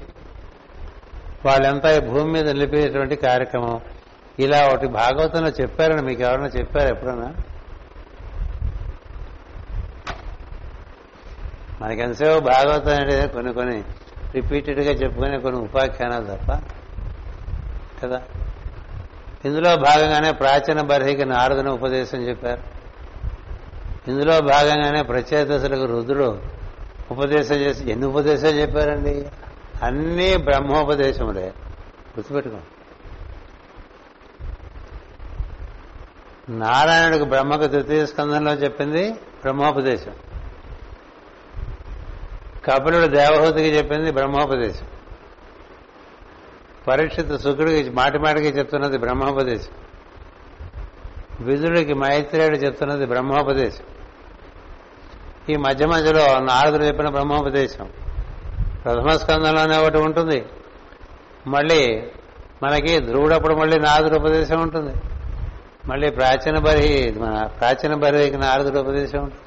వాళ్ళంతా ఈ భూమి మీద నిలిపేటువంటి కార్యక్రమం. ఇలా ఒకటి భాగవతంలో చెప్పారని మీకు ఎవరైనా చెప్పారు ఎప్పుడన్నా? మనకెంతసేపు భాగవతం అంటే కొన్ని కొన్ని రిపీటెడ్గా చెప్పుకునే కొన్ని ఉపాఖ్యానాలు తప్ప కదా? ఇందులో భాగంగానే ప్రాచీన బర్హికి నారదుని ఉపదేశం చెప్పారు. ఇందులో భాగంగానే ప్రచేతసులకు రుద్రుడు ఉపదేశం చేసి ఎన్ని ఉపదేశాలు చెప్పారండి? అన్నీ బ్రహ్మోపదేశములే. గుర్తుపెట్టుకోండి నారాయణుడికి బ్రహ్మకు తృతీయ స్కందంలో చెప్పింది బ్రహ్మోపదేశం. కపిలుడు దేవహూతికి చెప్పింది బ్రహ్మోపదేశం. పరీక్షిత శుక్రుడికి మాటిమాటికి చెప్తున్నది బ్రహ్మోపదేశం. విదుడికి మైత్రేయుడు చెప్తున్నది బ్రహ్మోపదేశం. ఈ మధ్య మధ్యలో నారదుడు చెప్పిన బ్రహ్మోపదేశం. ప్రథమ స్కందంలోనే ఒకటి ఉంటుంది. మళ్ళీ మనకి ధ్రువుడప్పుడు మళ్ళీ నారదుడు ఉపదేశం ఉంటుంది. మళ్ళీ ప్రాచీన బరి మన ప్రాచీన బరికి నారదుడు ఉపదేశం ఉంటుంది.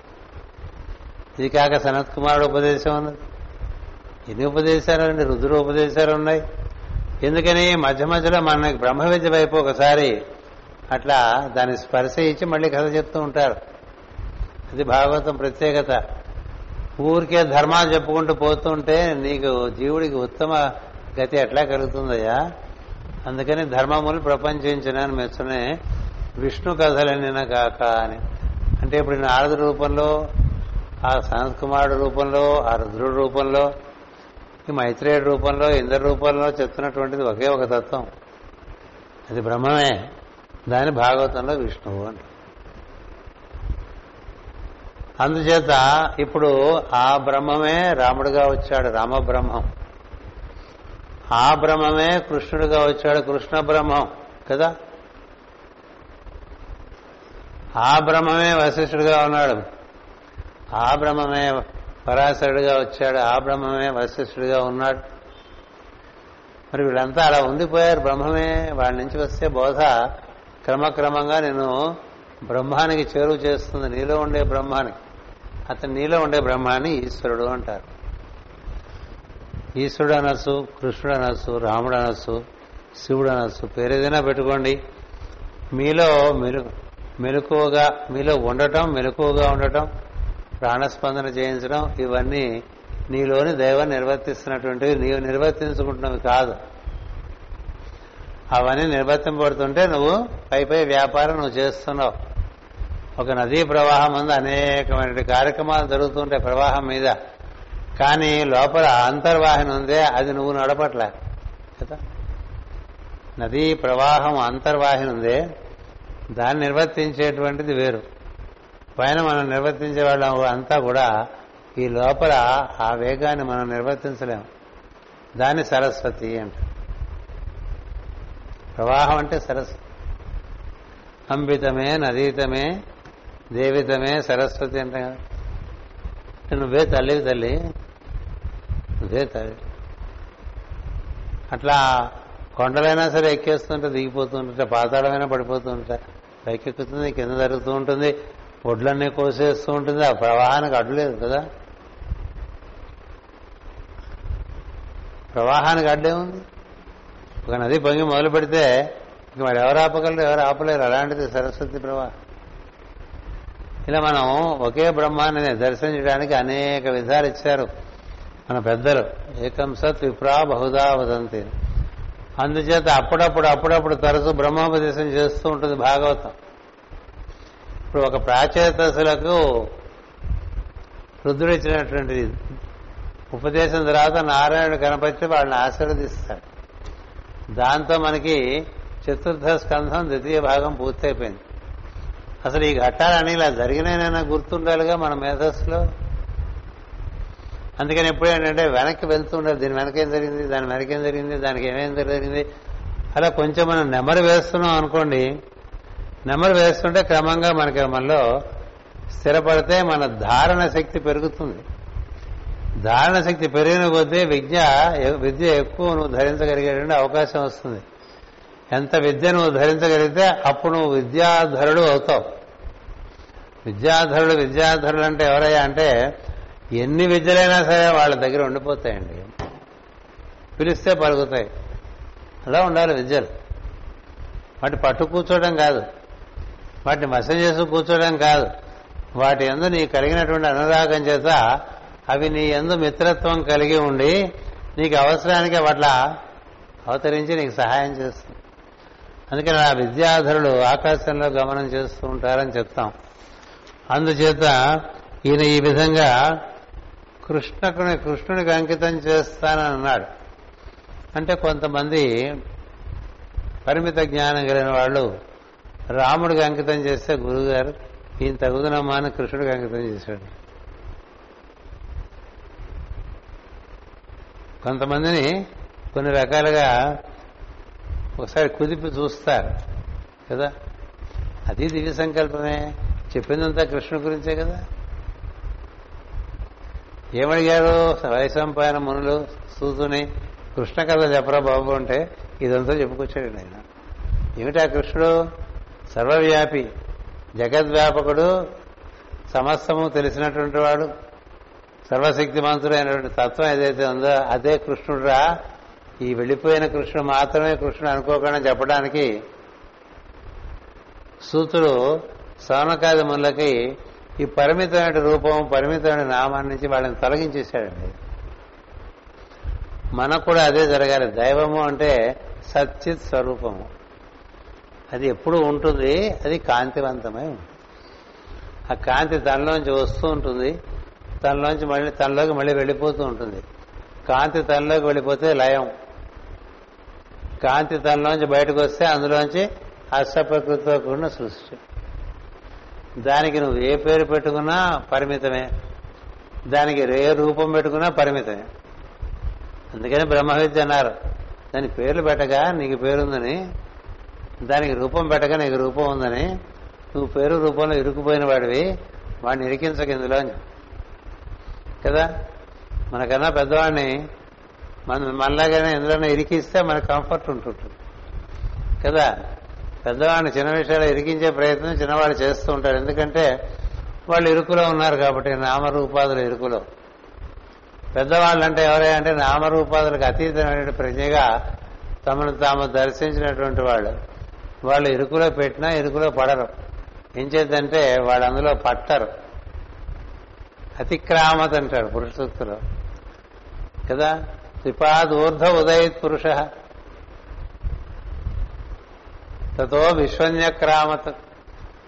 ఇది కాక సనత్ కుమారుడు ఉపదేశం ఉన్నది ఎన్ని ఉపదేశాలు అండి రుద్రుడు ఉపదేశాలు ఉన్నాయి ఎందుకని మధ్య మధ్యలో మనకి బ్రహ్మ విద్య వైపు ఒకసారి అట్లా దాన్ని స్పర్శ ఇచ్చి మళ్ళీ కథ చెప్తూ ఉంటారు. అది భాగవతం ప్రత్యేకత. ఊరికే ధర్మాలు చెప్పుకుంటూ పోతుంటే నీకు జీవుడికి ఉత్తమ గతి ఎట్లా కలుగుతుందయ్యా? అందుకని ధర్మములు ప్రపంచించిన మెచ్చునే విష్ణు కథలనిన కాక అని. అంటే ఇప్పుడు నారదు రూపంలో ఆ సనత్ కుమారుడు రూపంలో ఆ రుద్రుడు రూపంలో ఈ మైత్రేయుడు రూపంలో ఇంద్ర రూపంలో చెప్తున్నటువంటిది ఒకే ఒక తత్వం. అది బ్రహ్మమే. దాని భాగవతంలో విష్ణువు అంట అందుచేత ఇప్పుడు ఆ బ్రహ్మమే రాముడుగా వచ్చాడు రామబ్రహ్మం. ఆ బ్రహ్మమే కృష్ణుడిగా వచ్చాడు కృష్ణ బ్రహ్మం కదా? ఆ బ్రహ్మమే వశిష్ఠుడిగా ఉన్నాడు. ఆ బ్రహ్మమే పరాశరుడిగా వచ్చాడు ఆ బ్రహ్మమే వశిష్ఠుడిగా ఉన్నాడు. మరి వీళ్ళంతా అలా ఉండిపోయారు బ్రహ్మమే. వాళ్ళ నుంచి వస్తే బోధ క్రమక్రమంగా నేను బ్రహ్మానికి చేరువ చేస్తుంది నీలో ఉండే బ్రహ్మానికి. అతను నీలో ఉండే బ్రహ్మాన్ని ఈశ్వరుడు అంటారు. ఈశ్వరుడు అనొచ్చు కృష్ణుడు అనొచ్చు రాముడు అనొచ్చు శివుడు అనొచ్చు పేరేదైనా పెట్టుకోండి. మీలో మెలు మెలకువగా మీలో ఉండటం మెలకువగా ఉండటం ప్రాణస్పందన చేయించడం ఇవన్నీ నీలోని దైవం నిర్వర్తిస్తున్నటువంటివి. నీవు నిర్వర్తించుకుంటున్నవి కాదు. అవన్నీ నిర్వర్తింపబడుతుంటే నువ్వు పై పై వ్యాపారం నువ్వు చేస్తున్నావు. ఒక నదీ ప్రవాహం ముందు అనేకమైన కార్యక్రమాలు జరుగుతుంటాయి ప్రవాహం మీద. కానీ లోపల అంతర్వాహిని ఉందే అది నువ్వు నడపట్లే. కదా? నదీ ప్రవాహం అంతర్వాహిని ఉందే దాన్ని నిర్వర్తించేటువంటిది వేరు. పైన మనం నిర్వర్తించే వాళ్ళం అంతా కూడా ఈ లోపల ఆ వేగాన్ని మనం నిర్వర్తించలేము దాన్ని సరస్వతి అంట ప్రవాహం అంటే సరస్వతి అంబితమే నదీతమే దేవితమే సరస్వతి అంటే కదా. నువ్వే తల్లివి తల్లి. నువ్వే తల్లి. అట్లా కొండలైనా సరే ఎక్కేస్తుంటే దిగిపోతూ పాతాళమైనా పడిపోతూ పైకెక్కుతుంది కింద జరుగుతూ ఉంటుంది ఒడ్లన్నీ కోసేస్తూ ఉంటుంది ఆ ప్రవాహానికి అడ్డులేదు కదా. ప్రవాహానికి అడ్డేముంది ఒక నది పొంగి మొదలు పెడితే ఇంక మరి ఎవరు ఆపగలరు ఎవరు ఆపలేరు? అలాంటిది సరస్వతి ప్రవాహం. ఇలా మనం ఒకే బ్రహ్మాన్ని దర్శించడానికి అనేక విధాలు ఇచ్చారు. మన పెద్దలు ఏకం సత్ విప్రా బహుదా వదంతి. అందుచేత అప్పుడప్పుడు అప్పుడప్పుడు తరచు బ్రహ్మోపదేశం చేస్తూ ఉంటుంది భాగవతం. ఇప్పుడు ఒక ప్రాచేతసులకు రుద్రుడిచ్చినటువంటి ఉపదేశం తర్వాత నారాయణుడు కనపరిచి వాళ్ళని ఆశీర్వదిస్తాడు. దాంతో మనకి చతుర్థ స్కంధం ద్వితీయ భాగం పూర్తయిపోయింది. అసలు ఈ ఘట్టాలన్నీ ఇలా జరిగినాయనైనా గుర్తుండాలిగా మన మేధస్సులో? అందుకని ఎప్పుడు ఏంటంటే వెనక్కి వెళ్తుండాలి దీని వెనకేం జరిగింది? దాని వెనకేం జరిగింది? దానికి ఏమేం జరిగింది? అలా కొంచెం మనం నెమరు వేస్తున్నాం అనుకోండి. నెమరు వేస్తుంటే క్రమంగా మనకి మనలో స్థిరపడితే మన ధారణ శక్తి పెరుగుతుంది. ధారణ శక్తి పెరిగిన కొద్దీ విద్య విద్య ఎక్కువ నువ్వు ధరించగలిగేటువంటి అవకాశం వస్తుంది. ఎంత విద్య నువ్వు ధరించగలిగితే అప్పుడు నువ్వు విద్యాధరుడు అవుతావు. విద్యాధరుడు విద్యాధరుడు అంటే ఎవరయ్యా అంటే ఎన్ని విద్యలైనా సరే వాళ్ళ దగ్గర ఉండిపోతాయండి. పిలిస్తే పలుకుతాయి. అలా ఉండాలి విద్యలు. వాటి పట్టు కూర్చోవడం కాదు. వాటిని మసం చేసి కూర్చోవడం కాదు. వాటి ఎందు నీ కలిగినటువంటి అనురాగం చేత అవి నీ ఎందు మిత్రత్వం కలిగి ఉండి నీకు అవసరానికి వాట్ల అవతరించి నీకు సహాయం చేస్తుంది. అందుకని ఆ విద్యాధరులు ఆకాశంలో గమనం చేస్తూ ఉంటారని చెప్తాం. అందుచేత ఈయన ఈ విధంగా కృష్ణకుని కృష్ణునికి అంకితం చేస్తానని అన్నాడు అంటే కొంతమంది పరిమిత జ్ఞానం కలిగిన వాళ్ళు రాముడికి అంకితం చేస్తే గురువుగారు ఈయన తగుదనమ్మా అని కృష్ణుడికి అంకితం చేశాడు. కొంతమందిని కొన్ని రకాలుగా ఒకసారి కుదిపి చూస్తారు. కదా? అది దివ్య సంకల్పమే. చెప్పిందంతా కృష్ణ గురించే కదా? ఏమడిగారు? వైశంపాయన మునులు సూతుని కృష్ణ కథ చెప్పరా బాబు అంటే ఇదంతా చెప్పుకొచ్చాడు ఆయన. ఏమిటా కృష్ణుడు? సర్వవ్యాపి జగద్వ్యాపకుడు సమస్తము తెలిసినటువంటి వాడు సర్వశక్తిమంతుడైనటువంటి తత్వం ఏదైతే ఉందో అదే కృష్ణుడురా. ఈ వెళ్ళిపోయిన కృష్ణుడు మాత్రమే కృష్ణుడు అనుకోకుండా చెప్పడానికి సూతుడు సౌనకాది ముళ్ళకి ఈ పరిమితమైన రూపం పరిమితమైన నామాన్ని నుంచి వాళ్ళని తొలగించేశాడండి. మనకు కూడా అదే జరగాలి. దైవము అంటే సత్యత్ స్వరూపము. అది ఎప్పుడు ఉంటుంది అది కాంతివంతమై ఉంటుంది. ఆ కాంతి తనలోంచి వస్తూ ఉంటుంది తనలోంచి మళ్ళీ తనలోకి మళ్ళీ వెళ్ళిపోతూ ఉంటుంది. కాంతి తనలోకి వెళ్ళిపోతే లయం. కాంతి తనలోంచి బయటకు వస్తే అందులోంచి అష్టప్రకృతితో కూడిన సృష్టి. దానికి నువ్వు ఏ పేరు పెట్టుకున్నా పరిమితమే. దానికి ఏ రూపం పెట్టుకున్నా పరిమితమే. అందుకని బ్రహ్మ విద్య అన్నారు. దాని పేర్లు పెట్టగా నీకు పేరుందని దానికి రూపం పెట్టగా నీకు రూపం ఉందని నువ్వు పేరు రూపంలో ఇరుకుపోయిన వాడివి వాడిని ఇరికించక ఇందులో కదా? మనకన్నా పెద్దవాడిని మన మనలాగానే ఎందులోనే ఇరికిస్తే మనకు కంఫర్ట్ ఉంటుంటుంది. కదా? పెద్దవాడిని చిన్న విషయాలు ఇరికించే ప్రయత్నం చిన్నవాళ్ళు చేస్తూ ఉంటారు. ఎందుకంటే వాళ్ళు ఇరుకులో ఉన్నారు కాబట్టి నామరూపాదులు ఇరుకులో. పెద్దవాళ్ళు అంటే ఎవరే అంటే నామరూపాదులకు అతీతమైన ప్రజ్ఞగా తమను తాము దర్శించినటువంటి వాళ్ళు. వాళ్ళు ఇరుకులో పెట్టినా ఇరుకులో పడరు. ఏం చేద్దంటే వాళ్ళు అందులో పట్టరు. అతిక్రామత అంటాడు పురుష కదా? త్రిపాద్ ఊర్ధ ఉదయత్ పురుష. తతో విశ్వన్యక్రామత.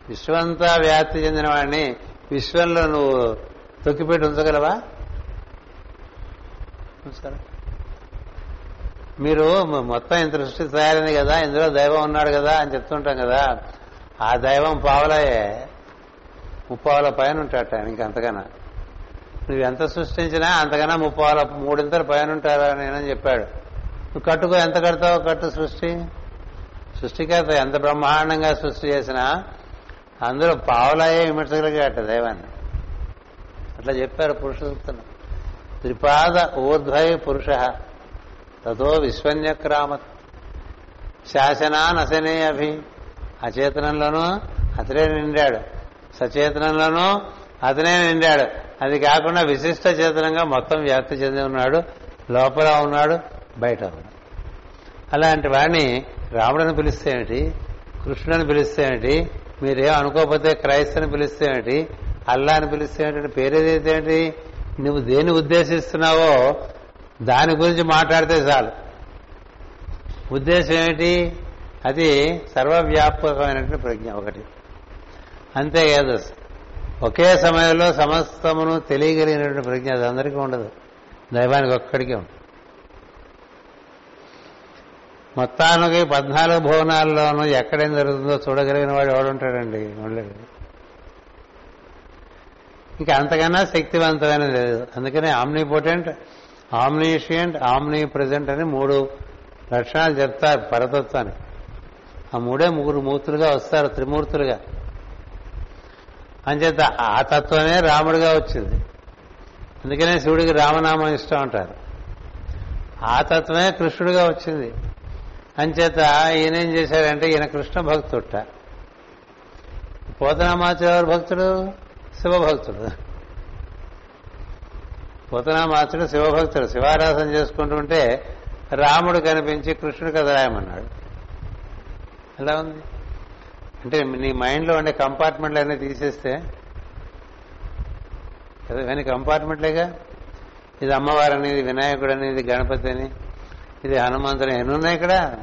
విశ్వంతా వ్యాప్తి చెందిన వాడిని విశ్వంలో నువ్వు తొక్కిపెట్టి ఉంచగలవా? మీరు మొత్తం ఇంత సృష్టి తయారైంది కదా ఇందులో దైవం ఉన్నాడు కదా అని చెప్తుంటాం కదా. ఆ దైవం పావలయే ముప్పావల పైన ఉంటాడు ఆయన ఇంకంతకన్నా నువ్వు ఎంత సృష్టించినా అంతకన్నా ముప్పావల మూడింతలు పైన ఉంటారా నేనని చెప్పాడు. నువ్వు కట్టుకో ఎంత కడతావు కట్టు సృష్టి. సృష్టికర్త ఎంత బ్రహ్మాండంగా సృష్టి చేసినా అందులో పావులాయే విమర్శగలిగాట దైవాన్ని. అట్లా చెప్పారు పురుష సూక్తులు త్రిపాద ఊర్ధ్వై పురుష తతో విశ్వన్యక్రామత్. శాసనా నశనే అభి అచేతనంలోనూ అతనే నిండాడు. సచేతనంలోనూ అతనే నిండాడు. అది కాకుండా విశిష్ట చేతనంగా మొత్తం వ్యాప్తి చెంది ఉన్నాడు. లోపల ఉన్నాడు బయట ఉన్నాడు. అలాంటి వాడిని రాముడని పిలిస్తే ఏమిటి? కృష్ణుడని పిలిస్తే ఏమిటి? మీరేం అనుకోకపోతే క్రైస్తని పిలిస్తే ఏమిటి? అల్లా అని పిలిస్తే ఏమిటి? పేరేదైతే ఏంటి నువ్వు దేన్ని ఉద్దేశిస్తున్నావో దాని గురించి మాట్లాడితే చాలు. ఉద్దేశం ఏమిటి? అది సర్వవ్యాపకమైనటువంటి ప్రజ్ఞ ఒకటి. అంతే కాదు ఒకే సమయంలో సమస్తమును తెలియగలిగినటువంటి ప్రజ్ఞ అది అందరికీ ఉండదు. దైవానికి ఒక్కడికే ఉంటుంది మొత్తానికి పద్నాలుగు భువనాల్లోనూ ఎక్కడేం జరుగుతుందో చూడగలిగిన వాడు ఎవడుంటాడండి? ఉండలేడు ఇంకా అంతకన్నా శక్తివంతమైన లేదు. అందుకనే ఆమ్నిపోటెంట్ ఆమ్నీషియంట్ ఆమ్నీ ప్రజెంట్ అని మూడు లక్షణాలు చెప్తారు పరతత్వానికి ఆ మూడే ముగ్గురు మూర్తులుగా వస్తారు త్రిమూర్తులుగా. అంచేత ఆ తత్వమే రాముడిగా వచ్చింది. అందుకనే శివుడికి రామనామం ఇష్టం అంటారు. ఆ తత్వమే కృష్ణుడిగా వచ్చింది. అంచేత ఈయన ఏం చేశాడంటే ఈయన కృష్ణ భక్తుట పోతనామాచుడు ఎవరు భక్తుడు శివభక్తుడు. పోతనామాచుడు శివభక్తుడు. శివారాధన చేసుకుంటుంటే రాముడు కనిపించి కృష్ణుడు కథ రాయమన్నాడు ఎలా ఉంది? అంటే నీ మైండ్లో ఉండే కంపార్ట్మెంట్లు అన్నీ తీసేస్తే కదా కానీ కంపార్ట్మెంట్లేగా? ఇది అమ్మవారు అనేది వినాయకుడు అనేది గణపతి అని ఇది హనుమంతుని ఎన్ని ఉన్నాయి ఇక్కడ?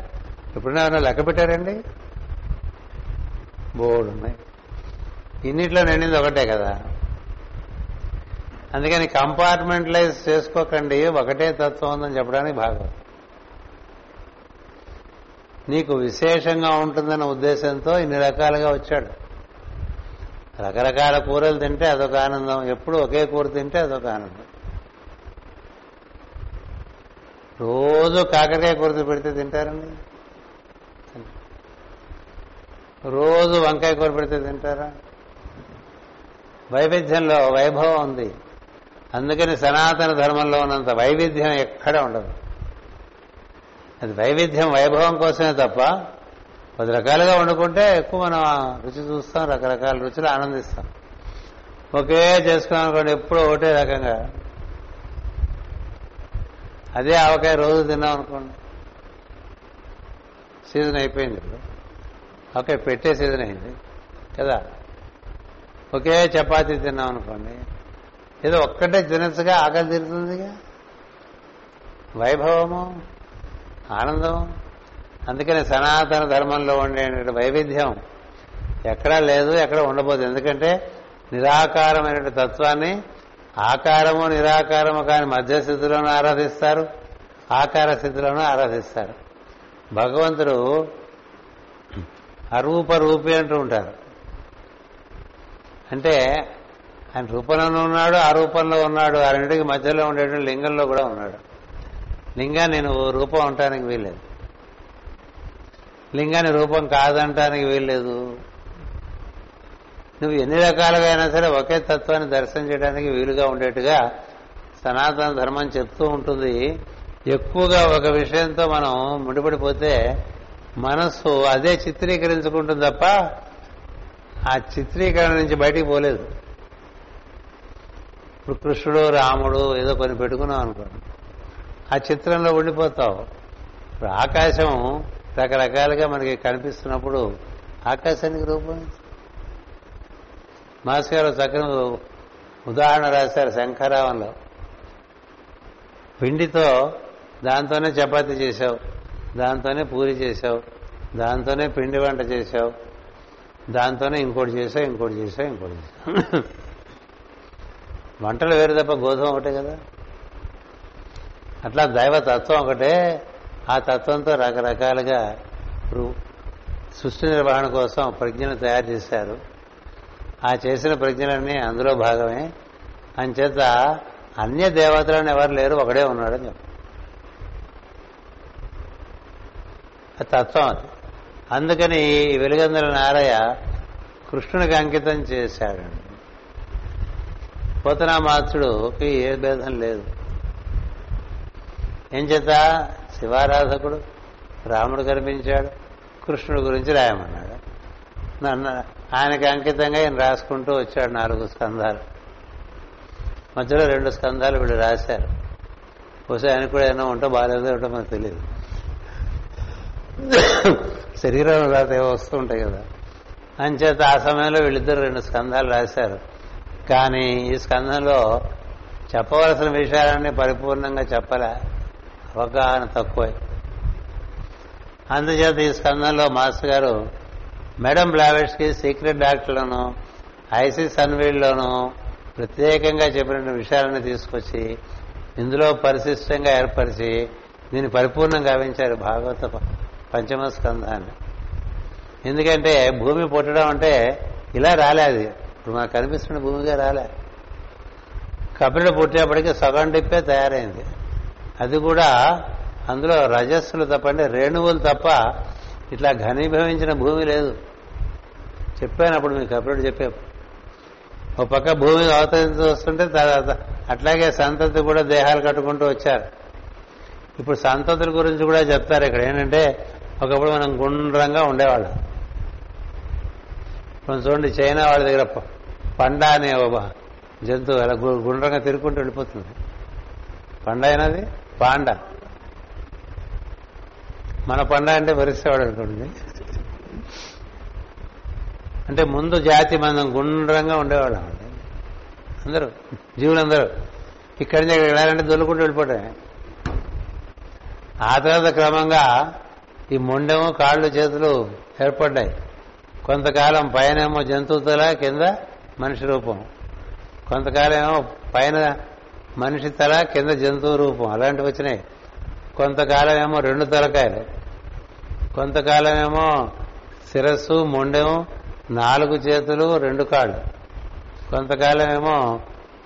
ఎప్పుడైనా ఎవరైనా లెక్క పెట్టారండి? బోర్డు ఉన్నాయి. ఇన్నిట్లో నిండింది ఒకటే కదా? అందుకని కంపార్ట్మెంటలైజ్ చేసుకోకండి ఒకటే తత్వం ఉందని చెప్పడానికి భాగం. నీకు విశేషంగా ఉంటుందన్న ఉద్దేశంతో ఇన్ని రకాలుగా వచ్చాడు. రకరకాల కూరలు తింటే అదొక ఆనందం ఎప్పుడు ఒకే కూర తింటే అదొక ఆనందం. రోజు కాకరకాయ కూర పెడితే తింటారండి? రోజు వంకాయ కూర పెడితే తింటారా? వైవిధ్యంలో వైభవం ఉంది. అందుకని సనాతన ధర్మంలో ఉన్నంత వైవిధ్యం ఎక్కడ ఉండదు. అది వైవిధ్యం వైభవం కోసమే తప్ప పది రకాలుగా వండుకుంటే ఎక్కువ మనం రుచి చూస్తాం రకరకాల రుచులు ఆనందిస్తాం. ఒకే చేసుకున్నాం అనుకోండి ఎప్పుడూ ఒకటే రకంగా అదే ఆవకాయ రోజు తిన్నాం అనుకోండి. సీజన్ అయిపోయింది ఇప్పుడు. పెట్టే సీజన్ అయింది. కదా? ఒకే చపాతీ తిన్నాం అనుకోండి. ఏదో ఒక్కటే తినచ్చుగా ఆకలి తీరుతుందిగా? వైభవము? ఆనందం అందుకని సనాతన ధర్మంలో ఉండే వైవిధ్యం ఎక్కడా లేదు ఎక్కడ ఉండబోదు. ఎందుకంటే నిరాకారమైన తత్వాన్ని ఆకారము నిరాకారము కాని మధ్య స్థితిలోనూ ఆరాధిస్తారు. ఆకార స్థితిలోనూ ఆరాధిస్తారు. భగవంతుడు అరూప రూపి అంటూ ఉంటారు. అంటే ఆయన రూపంలో ఉన్నాడు ఆ రూపంలో ఉన్నాడు ఆ రెండింటికి మధ్యలో ఉండేటువంటి లింగంలో కూడా ఉన్నాడు. లింగాన్ని నువ్వు రూపం అంటానికి వీల్లేదు. లింగాన్ని రూపం కాదంటానికి వీల్లేదు. నువ్వు ఎన్ని రకాలుగా అయినా సరే ఒకే తత్వాన్ని దర్శనం చేయడానికి వీలుగా ఉండేట్టుగా సనాతన ధర్మం చెప్తూ ఉంటుంది. ఎక్కువగా ఒక విషయంతో మనం ముడిపడిపోతే మనస్సు అదే చిత్రీకరించుకుంటుంది తప్ప ఆ చిత్రీకరణ నుంచి బయటికి పోలేదు. ఇప్పుడు కృష్ణుడు రాముడు ఏదో కొన్ని పెట్టుకున్నాం అనుకోండి. ఆ చిత్రంలో ఉండిపోతావు. ఇప్పుడు ఆకాశం రకరకాలుగా మనకి కనిపిస్తున్నప్పుడు ఆకాశానికి రూపం మాస్ గారు చక్కని ఉదాహరణ రాశారు శంఖరావంలో. పిండితో దాంతోనే చపాతి చేశావు దాంతోనే పూరి చేశావు దాంతోనే పిండి వంట చేశావు దాంతోనే ఇంకోటి చేసావు ఇంకోటి చేసావు ఇంకోటి చేసావు వంటలు వేరు తప్ప గోధుమ ఒకటే కదా. అట్లా దైవతత్వం ఒకటే ఆ తత్వంతో రకరకాలుగా సృష్టి నిర్వహణ కోసం ప్రజ్ఞను తయారు చేశారు. ఆ చేసిన ప్రజ్ఞలన్నీ అందులో భాగమే. అంచేత అన్య దేవతలను ఎవరు లేరు ఒకడే ఉన్నాడని చెప్పు. తత్వం అది. అందుకని ఈ వెలుగందల నారయ్య కృష్ణునికి అంకితం చేశాడండి. పోతనామాత్రుడుకి ఏ భేదం లేదు. ఏం చేత? శివారాధకుడు రాముడు కనిపించాడు. కృష్ణుడు గురించి రాయమన్నాడు. నన్ను ఆయనకి అంకితంగా ఈయన రాసుకుంటూ వచ్చాడు నాలుగు స్కంధాలు. మధ్యలో రెండు స్కంధాలు వీళ్ళు రాశారు. బహుశా ఆయనకు కూడా ఏమో ఉంటో బాగాలేదో ఉంటో మనకు తెలియదు శరీరం రాత ఏవో వస్తూ ఉంటాయి కదా. అంచేత ఆ సమయంలో వీళ్ళిద్దరు రెండు స్కంధాలు రాశారు. కానీ ఈ స్కంధంలో చెప్పవలసిన విషయాలన్నీ పరిపూర్ణంగా చెప్పలే. అవగాహన తక్కువే. అందుచేత ఈ స్కందంలో మాస్టర్ గారు మేడం బ్లావెట్స్కి సీక్రెట్ డాక్టర్లను ఐసీ సన్వీల్లోనూ ప్రత్యేకంగా చెప్పిన విషయాలను తీసుకొచ్చి ఇందులో పరిశిష్టంగా ఏర్పరిచి దీన్ని పరిపూర్ణం గావించారు భాగవత పంచమ స్కంధాన్ని ఎందుకంటే భూమి పుట్టడం అంటే ఇలా రాలే అది ఇప్పుడు మనకు కనిపిస్తున్న భూమిగా రాలే. కపిలుడు పుట్టేప్పటికీ సగం డిప్పే తయారైంది. అది కూడా అందులో రజస్సులు తప్పండి రేణువులు తప్ప ఇట్లా ఘనీభవించిన భూమి లేదు. చెప్పాను అప్పుడు మీకు అప్పుడు చెప్పాము ఒక పక్క భూమి అవతరించి వస్తుంటే తర్వాత అట్లాగే సంతతి కూడా దేహాలు కట్టుకుంటూ వచ్చారు. ఇప్పుడు సంతతుల గురించి కూడా చెప్తారు ఇక్కడ. ఏంటంటే ఒకప్పుడు మనం గుండ్రంగా ఉండేవాళ్ళం. కొంచెం చూడండి చైనా వాళ్ళ దగ్గర పండ అనే ఒక జంతువు అలా గుండ్రంగా తిరుగుకుంటూ వెళ్ళిపోతుంది. పండ అయినది పాండ. మన పండ అంటే వరిసేవాడు అనుకోండి. అంటే ముందు జాతి మనం గుండ్రంగా ఉండేవాళ్ళం. అందరూ జీవులందరూ. ఇక్కడి నుంచి ఇక్కడ వెళ్ళాలంటే దొల్లుకుంటూ వెళ్ళిపోవటమే ఆ తర్వాత క్రమంగా ఈ మొండెము కాళ్ళు చేతులు ఏర్పడ్డాయి. కొంతకాలం పైనేమో జంతువు తల కింద మనిషి రూపం. కొంతకాలం ఏమో పైన మనిషి తల కింద జంతువు రూపం. అలాంటివి వచ్చినాయి. కొంతకాలం ఏమో రెండు తలకాయలు. కొంతకాలమేమో శిరస్సు మొండెము నాలుగు చేతులు రెండు కాళ్ళు. కొంతకాలమేమో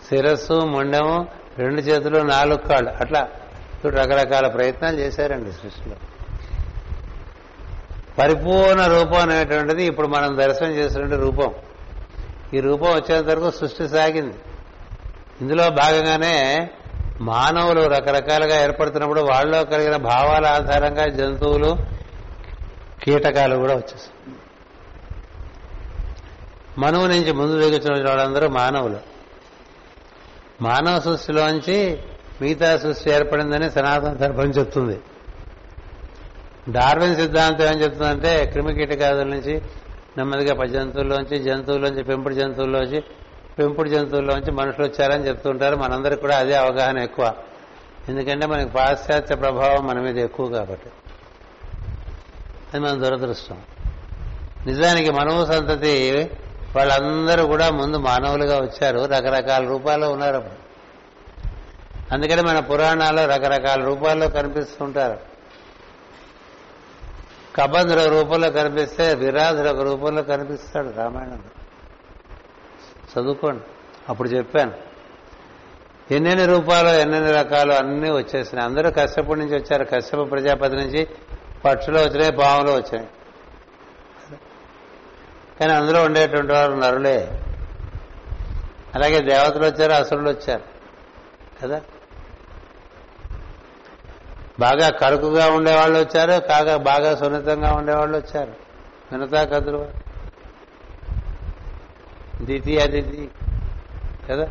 శిరస్సు మొండెము రెండు చేతులు నాలుగు కాళ్ళు. అట్లా రకరకాల ప్రయత్నాలు చేశారండి సృష్టిలో. పరిపూర్ణ రూపం అనేటువంటిది ఇప్పుడు మనం దర్శనం చేసినటువంటి రూపం. ఈ రూపం వచ్చేంత వరకు సృష్టి సాగింది. ఇందులో భాగంగానే మానవులు రకరకాలుగా ఏర్పడుతున్నప్పుడు వాళ్ళలో కలిగిన భావాల ఆధారంగా జంతువులు కీటకాలు కూడా వచ్చేసాయి మనువు నుంచి ముందు దిగుతున్న వాళ్ళందరూ మానవులు. మానవ సృష్టిలోంచి మిగతా సృష్టి ఏర్పడిందని సనాతన ధర్మం చెప్తుంది. డార్విన్ సిద్ధాంతం ఏం చెప్తుందంటే క్రిమి కీటకాదుల నుంచి నెమ్మదిగా జంతువుల్లోంచి జంతువుల్లోంచి పెంపుడు జంతువుల్లోంచి పెంపుడు జంతువుల్లోంచి మనుషులు వచ్చారని చెప్తుంటారు. మనందరికి కూడా అదే అవగాహన ఎక్కువ. ఎందుకంటే మనకి పాశ్చాత్య ప్రభావం మన మీద ఎక్కువ కాబట్టి. అది మన దురదృష్టం. నిజానికి మనవు సంతతి వాళ్ళందరూ కూడా ముందు మానవులుగా వచ్చారు రకరకాల రూపాల్లో ఉన్నారు అప్పుడు. అందుకని మన పురాణాల్లో రకరకాల రూపాల్లో కనిపిస్తుంటారు. కబంధుడు రూపంలో కనిపిస్తే విరాధుడు ఒక రూపంలో కనిపిస్తాడు రామాయణంలో. చదువుకోండి. అప్పుడు చెప్పాను. ఎన్నెన్ని రూపాలు ఎన్నెన్ని రకాలు అన్నీ వచ్చేసినాయి. అందరూ కశ్యపుడి నుంచి వచ్చారు. కశ్యప ప్రజాపతి నుంచి పక్షులు వచ్చినాయి పాములు వచ్చాయి కానీ అందులో ఉండేటువంటి వారు నరులే. అలాగే దేవతలు వచ్చారు అసురులు వచ్చారు. కదా? బాగా కరుకుగా ఉండేవాళ్ళు వచ్చారు కాగా బాగా సున్నితంగా ఉండేవాళ్ళు వచ్చారు. వినతా కదురు దితి అదితి కదా?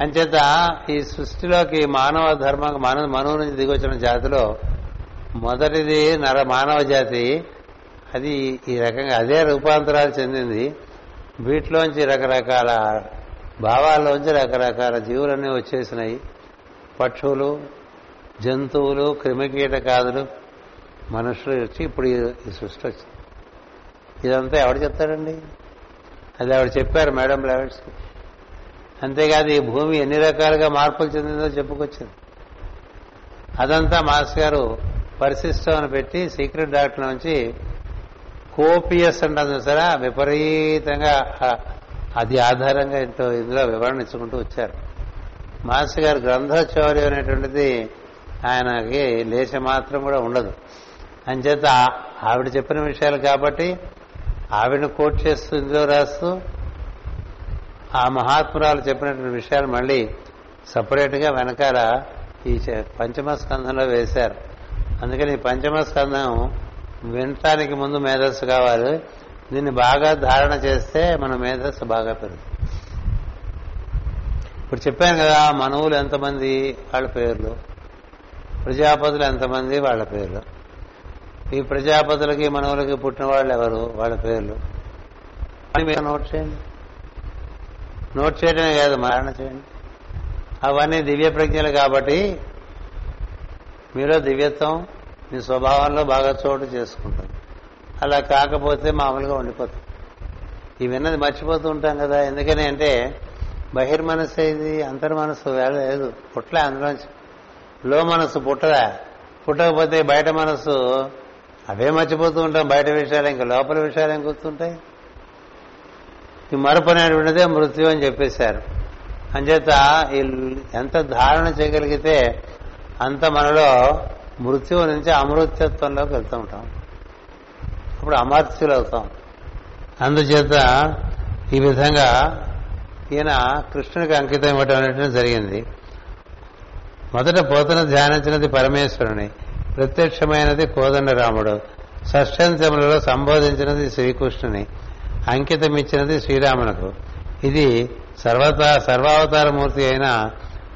అంచేత ఈ సృష్టిలోకి మానవ ధర్మం మానవ మనువు నుంచి దిగొచ్చిన జాతిలో మొదటిది నర మానవ జాతి. అది ఈ రకంగా అదే రూపాంతరాలు చెందింది. వీటిలోంచి రకరకాల భావాల్లోంచి రకరకాల జీవులన్నీ వచ్చేసినాయి. పక్షులు జంతువులు క్రిమికీటకాదులు మనుషులు వచ్చి ఇప్పుడు ఈ- సృష్టి వచ్చింది. ఇదంతా ఎవడు చెప్తాడండి? అది ఆవిడ చెప్పారు మేడం లెవెట్స్కి అంతేకాదు ఈ భూమి ఎన్ని రకాలుగా మార్పులు చెందిందో చెప్పుకొచ్చింది. అదంతా మాస్ గారు పరిశిష్టం అని పెట్టి సీక్రెట్ డాక్టర్ నుంచి కోపియస్ అంటుంది చూసారా? విపరీతంగా అది ఆధారంగా ఇంట్లో ఇందులో వివరణ ఇచ్చుకుంటూ వచ్చారు. మాస్టర్ గారు గ్రంథచౌర్యం అనేటువంటిది ఆయనకి లేచ మాత్రం కూడా ఉండదు. అంచేత ఆవిడ చెప్పిన విషయాలు కాబట్టి ఆవిడని కోట్ చేస్తూ ఇందులో రాస్తూ ఆ మహాత్మురాలు చెప్పినటువంటి విషయాలు మళ్ళీ సపరేట్గా వెనకాల ఈ చ- పంచమ స్కంధంలో వేశారు. అందుకని పంచమ స్కంధం వినటానికి ముందు మేధస్సు కావాలి. దీన్ని బాగా ధారణ చేస్తే మన మేధస్సు బాగా పెరుగుతుంది. ఇప్పుడు చెప్పాను కదా మనవులు ఎంతమంది వాళ్ళ పేర్లు? ప్రజాపతులు ఎంతమంది వాళ్ళ పేర్లు? ఈ ప్రజాపతులకి మనవులకి పుట్టిన వాళ్ళు ఎవరు? వాళ్ళ పేర్లు. మీరు నోట్ చేయండి. నోట్ చేయడమే కాదు మరణ చేయండి. అవన్నీ దివ్య ప్రజ్ఞలు కాబట్టి మీలో దివ్యత్వం మీ స్వభావంలో బాగా చోటు చేసుకుంటుంది. అలా కాకపోతే మామూలుగా ఉండిపోతుంది ఈ విన్నది మర్చిపోతూ ఉంటాం కదా. ఎందుకని అంటే బహిర్మనస్సు ఇది అంతర్మనస్సు వేళ లేదు. పుట్టలే అందులోంచి లో మనస్సు పుట్టదా? పుట్టకపోతే బయట మనస్సు అవే మర్చిపోతూ ఉంటాం. బయట విషయాలు ఇంకా లోపల విషయాలు ఏం గుర్తుంటాయి? ఈ మరపు అనేటువంటిదే మృత్యు అని చెప్పేశారు. అంచేత ఈ ఎంత ధారణ చేయగలిగితే అంత మనలో మృత్యువు నుంచి అమృత్యత్వంలోకి వెళ్తూ ఉంటాం. అప్పుడు అమర్త్యులు అవుతాం అందుచేత ఈ విధంగా ఈయన కృష్ణునికి అంకితం ఇవ్వటం అనేటువంటి జరిగింది. మొదట పోతన ధ్యానించినది పరమేశ్వరుని ప్రత్యక్షమైనది కోదండరాముడు షష్ఠంతములలో సంబోధించినది శ్రీకృష్ణుని అంకితమిచ్చినది శ్రీరామునకు. ఇది సర్వత సర్వావతారమూర్తి అయిన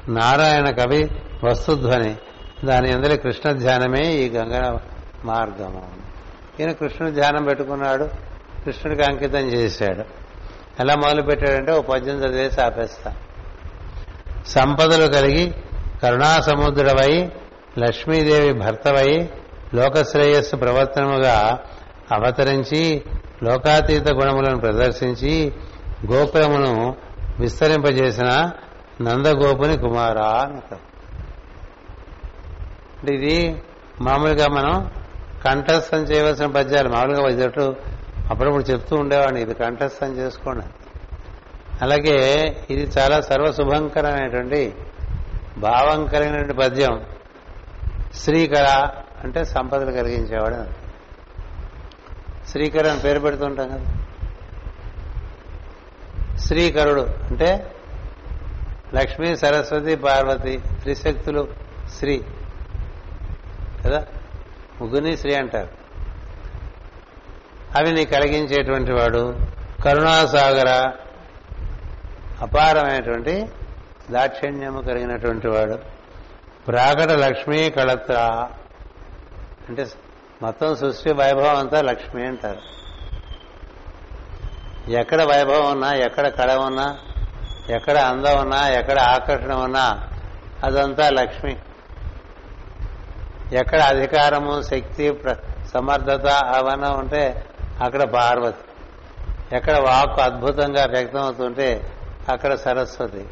నారాయణ కవి వస్తుధ్వని. దాని అందరి కృష్ణ ధ్యానమే ఈ గంగా మార్గము. ఈయన కృష్ణుడు ధ్యానం పెట్టుకున్నాడు. కృష్ణుడికి అంకితం చేశాడు. ఎలా మొదలు పెట్టాడంటే ఓ పద్యం చదివేసి ఆపేస్తా సంపదలు కలిగి కరుణాసముద్రవై లక్ష్మీదేవి భర్తవై లోకశ్రేయస్సు ప్రవర్తనముగా అవతరించి లోకాతీత గుణములను ప్రదర్శించి గోకులమును విస్తరింపజేసిన నందగోపుని కుమారా అని అంటే ఇది మామూలుగా మనం కంఠస్థం చేయవలసిన పద్యాలు మామూలుగా ఇదటు అప్పుడప్పుడు చెప్తూ ఉండేవాడిని ఇది కంఠస్థం చేసుకోండి అలాగే ఇది చాలా సర్వశుభంకరమైనటువంటి భావం కలిగినటువంటి పద్యం. శ్రీకళ అంటే సంపదలు కలిగించేవాడు శ్రీకర అని పేరు పెడుతుంటాం కదా. శ్రీకరుడు అంటే లక్ష్మి సరస్వతి పార్వతి త్రిశక్తులు శ్రీ. కదా? ముగ్గురిని శ్రీ అంటారు. అవి నీ కలిగించేటువంటి వాడు కరుణాసాగర అపారమైనటువంటి దాక్షిణ్యము కలిగినటువంటి వాడు. ప్రాకట లక్ష్మీ కళత్ర అంటే మొత్తం సృష్టి వైభవం అంతా లక్ష్మి అంటారు. ఎక్కడ వైభవం ఉన్నా ఎక్కడ కళ ఉన్నా ఎక్కడ అందం ఉన్నా ఎక్కడ ఆకర్షణ ఉన్నా అదంతా లక్ష్మి. ఎక్కడ అధికారము శక్తి ప్ర- సమర్థత అవన్నా ఉంటే అక్కడ పార్వతి. ఎక్కడ వాక్కు అద్భుతంగా వ్యక్తం అవుతుంటే అక్కడ సరస్వతి.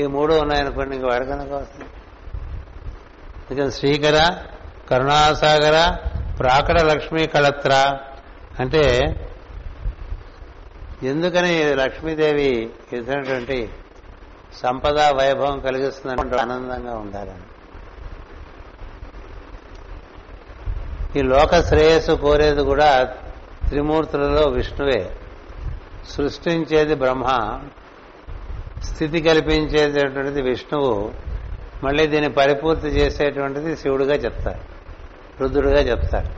ఈ మూడు ఉన్నాయనుకోండి ఇంక వాడికనక వస్తుంది? ఇక శ్రీకర కరుణాసాగర ప్రాకట లక్ష్మీ కళత్ర. అంటే ఎందుకని లక్ష్మీదేవి ఇచ్చినటువంటి సంపద వైభవం కలిగిస్తుందంటే ఆనందంగా ఉండాలని. ఈ లోక శ్రేయస్సు కోరేది కూడా త్రిమూర్తులలో విష్ణువే. సృష్టించేది బ్రహ్మ స్థితి కల్పించేటటువంటిది విష్ణువు మళ్ళీ దీన్ని పరిపూర్తి చేసేటువంటిది శివుడుగా చెప్తారు రుద్రుడుగా చెప్తారు.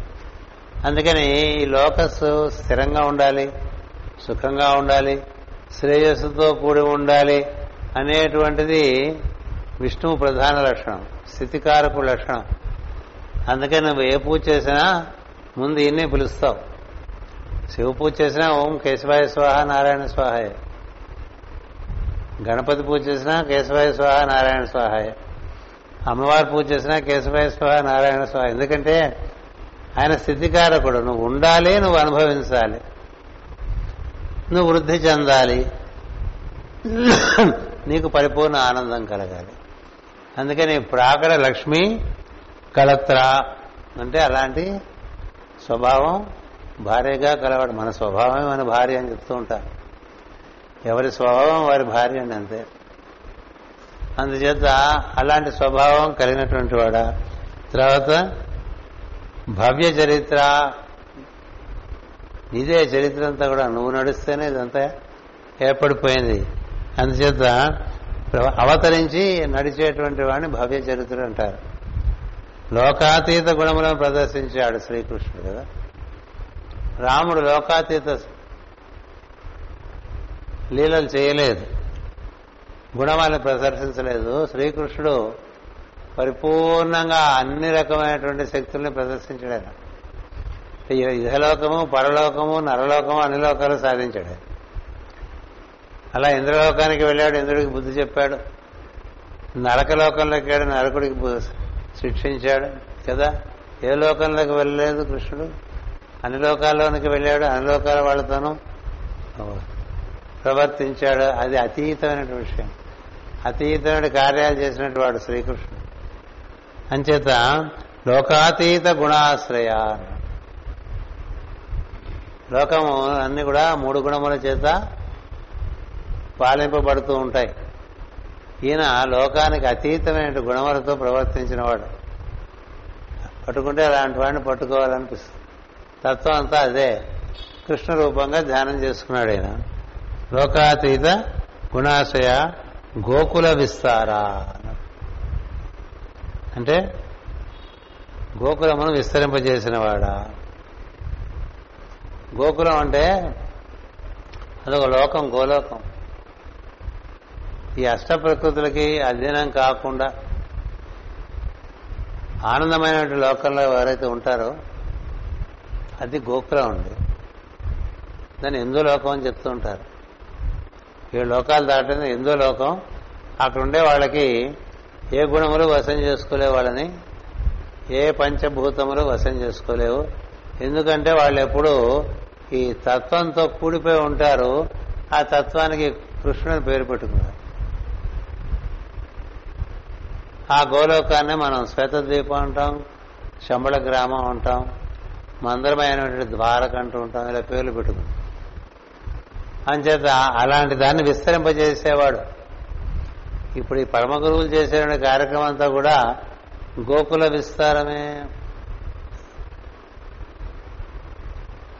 అందుకని ఈ లోకస్సు స్థిరంగా ఉండాలి. సుఖంగా ఉండాలి శ్రేయస్సుతో కూడి ఉండాలి అనేటువంటిది విష్ణువు ప్రధాన లక్షణం స్థితికారపు లక్షణం. అందుకని నువ్వు ఏ పూజ చేసినా ముందు ఇన్నే పిలుస్తావు. శివ పూజ చేసినా ఓం కేశవాయ స్వాహ నారాయణ స్వాహాయ. గణపతి పూజ చేసినా కేశవాయ స్వాహ నారాయణ స్వాహాయ. అమ్మవారి పూజ చేసినా కేశవాయ స్వాహ నారాయణ స్వాహ ఎందుకంటే ఆయన స్థితికారకుడు. నువ్వు ఉండాలి నువ్వు అనుభవించాలి. నువ్వు వృద్ధి చెందాలి. నీకు పరిపూర్ణ ఆనందం కలగాలి. అందుకని ప్రాకడ లక్ష్మి కలత్ర అంటే అలాంటి స్వభావం భార్యగా కలవాడు. మన స్వభావమే మన భార్య అని చెప్తూ ఉంటారు. ఎవరి స్వభావం వారి భార్య అండి అంతే. అందుచేత అలాంటి స్వభావం కలిగినటువంటి వాడ. తర్వాత భవ్య చరిత్ర ఇదే చరిత్ర అంతా కూడా. నువ్వు నడిస్తేనే ఇదంతా ఏర్పడిపోయింది. అందుచేత అవతరించి నడిచేటువంటి వాడిని భవ్య చరిత్ర అంటారు. లోకాతీత గుణములను ప్రదర్శించాడు శ్రీకృష్ణుడు కదా. రాముడు లోకాతీత లీలలు చేయలేదు. గుణమాలను ప్రదర్శించలేదు. శ్రీకృష్ణుడు పరిపూర్ణంగా అన్ని రకమైనటువంటి శక్తుల్ని ప్రదర్శించాడు ఇహలోకము పరలోకము నరలోకము అన్ని లోకాలు సాధించాడు. అలా ఇంద్రలోకానికి వెళ్ళాడు ఇంద్రుడికి బుద్ధి చెప్పాడు. నరకలోకంలోకి వెళ్ళాడు నరకుడికి శిక్షించాడు కదా? ఏ లోకంలోకి వెళ్ళలేదు కృష్ణుడు? అన్ని లోకాల్లోనికి వెళ్ళాడు అన్ని లోకాల వాళ్ళతోనూ ప్రవర్తించాడు. అది అతీతమైన విషయం. అతీతమైన కార్యాలు చేసినట్టు వాడు శ్రీకృష్ణుడు. అంచేత లోకాతీత గుణాశ్రయ లోకము అన్ని కూడా మూడు గుణముల చేత పాలింపబడుతూ ఉంటాయి. ఈయన లోకానికి అతీతమైన గుణములతో ప్రవర్తించినవాడు. పట్టుకుంటే అలాంటి వాడిని పట్టుకోవాలనిపిస్తుంది. తత్వం అంతా అదే. కృష్ణ రూపంగా ధ్యానం చేసుకున్నాడు ఆయన లోకాతీత గుణాశయ గోకుల విస్తారా అంటే గోకులమును విస్తరింపజేసినవాడా? గోకులం అంటే అదొక లోకం గోలోకం. ఈ అష్ట ప్రకృతులకి అధీనం కాకుండా ఆనందమైన లోకంలో ఎవరైతే ఉంటారో అది గోకులం అండి. దాన్ని ఎందో లోకం అని చెప్తూ ఉంటారు. ఏడు లోకాలు దాటిన ఎందో లోకం అక్కడ ఉండే వాళ్ళకి ఏ గుణములు వశం చేసుకోలే వాళ్ళని ఏ పంచభూతములు వశం చేసుకోలేవు. ఎందుకంటే వాళ్ళు ఎప్పుడు ఈ తత్వంతో కూడిపోయి ఉంటారు. ఆ తత్వానికి కృష్ణుని పేరు పెట్టుకున్నారు. ఆ గోలోకాన్ని మనం శ్వేతద్వీపం అంటాం శంబళ గ్రామం అంటాం మందరమైనటువంటి ద్వారక అంటూ ఉంటాం ఇలా పేర్లు పెట్టుకుంటాం అంచేత అలాంటి దాన్ని విస్తరింపజేసేవాడు. ఇప్పుడు ఈ పరమ గురువులు చేసే కార్యక్రమం అంతా కూడా గోకుల విస్తారమే.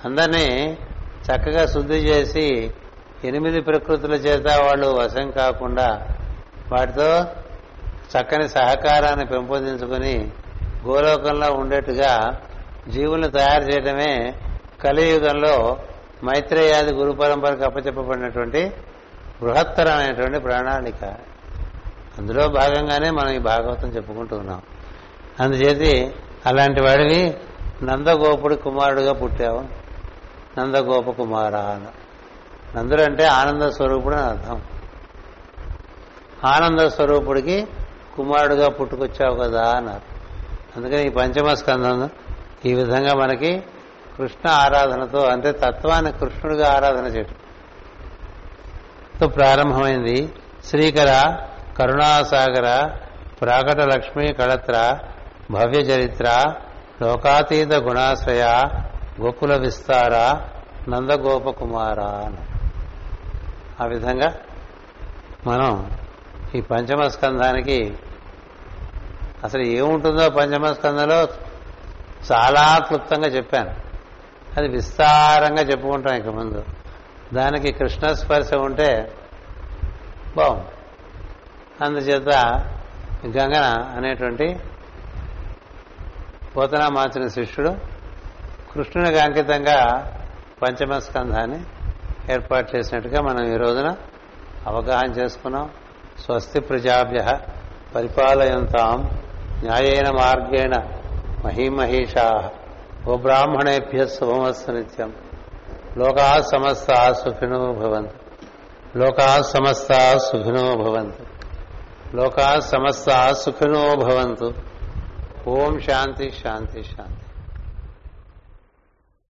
అందరినీ చక్కగా శుద్ధి చేసి ఎనిమిది ప్రకృతుల చేత వాళ్ళు వశం కాకుండా వాటితో చక్కని సహకారాన్ని పెంపొందించుకుని గోలోకంలో ఉండేట్టుగా జీవులను తయారు చేయడమే కలియుగంలో మైత్రేయాది గురు పరంపరకు అప్పచెప్పబడినటువంటి బృహత్తరమైనటువంటి ప్రణాళిక. అందులో భాగంగానే మనం ఈ భాగవతం చెప్పుకుంటూ ఉన్నాం. అందుచేతి అలాంటి వాడివి నందగోపుడి కుమారుడుగా పుట్టావు. నందగోపకుమార నందుడు అంటే ఆనంద స్వరూపుడు అని అర్థం. ఆనంద స్వరూపుడికి కుమారుడుగా పుట్టుకొచ్చావు కదా అన్నారు అందుకని ఈ పంచమ స్కందం ఈ విధంగా మనకి కృష్ణ ఆరాధనతో అంటే తత్వాన్ని కృష్ణుడిగా ఆరాధన చేయటం. ప్రారంభమైంది. శ్రీకర కరుణాసాగర ప్రాకట లక్ష్మీ కళత్ర భవ్య చరిత్ర లోకాతీత గుణాశ్రయ గోకుల విస్తార నందగోపకుమార ఆ విధంగా మనం ఈ పంచమ స్కంధానికి అసలు ఏముంటుందో పంచమ స్కంధంలో చాలా క్లుప్తంగా చెప్పాను. అది విస్తారంగా చెప్పుకుంటాం ఇక ముందు. దానికి కృష్ణ స్పర్శ ఉంటే బాగుంది. అందుచేత గంగన అనేటువంటి పోతనా మార్చిన శిష్యుడు కృష్ణునికి అంకితంగా పంచమ స్కంధాన్ని ఏర్పాటు చేసినట్టుగా మనం ఈ రోజున అవగాహన చేసుకున్నాం. స్వస్తి ప్రజాభ్య పరిపాలయంతాం న్యాయేన మార్గేణ మహీమహీషా గోబ్రాహ్మణేభ్య శుభమస్తు నిత్యం. లోకా సమస్త సుఖినో భవంతు. లోకా సమస్త సుఖినో భవంతు. లోకా సమస్త సుఖినో భవంతు. ఓం శాంతి శాంతి శాంతి.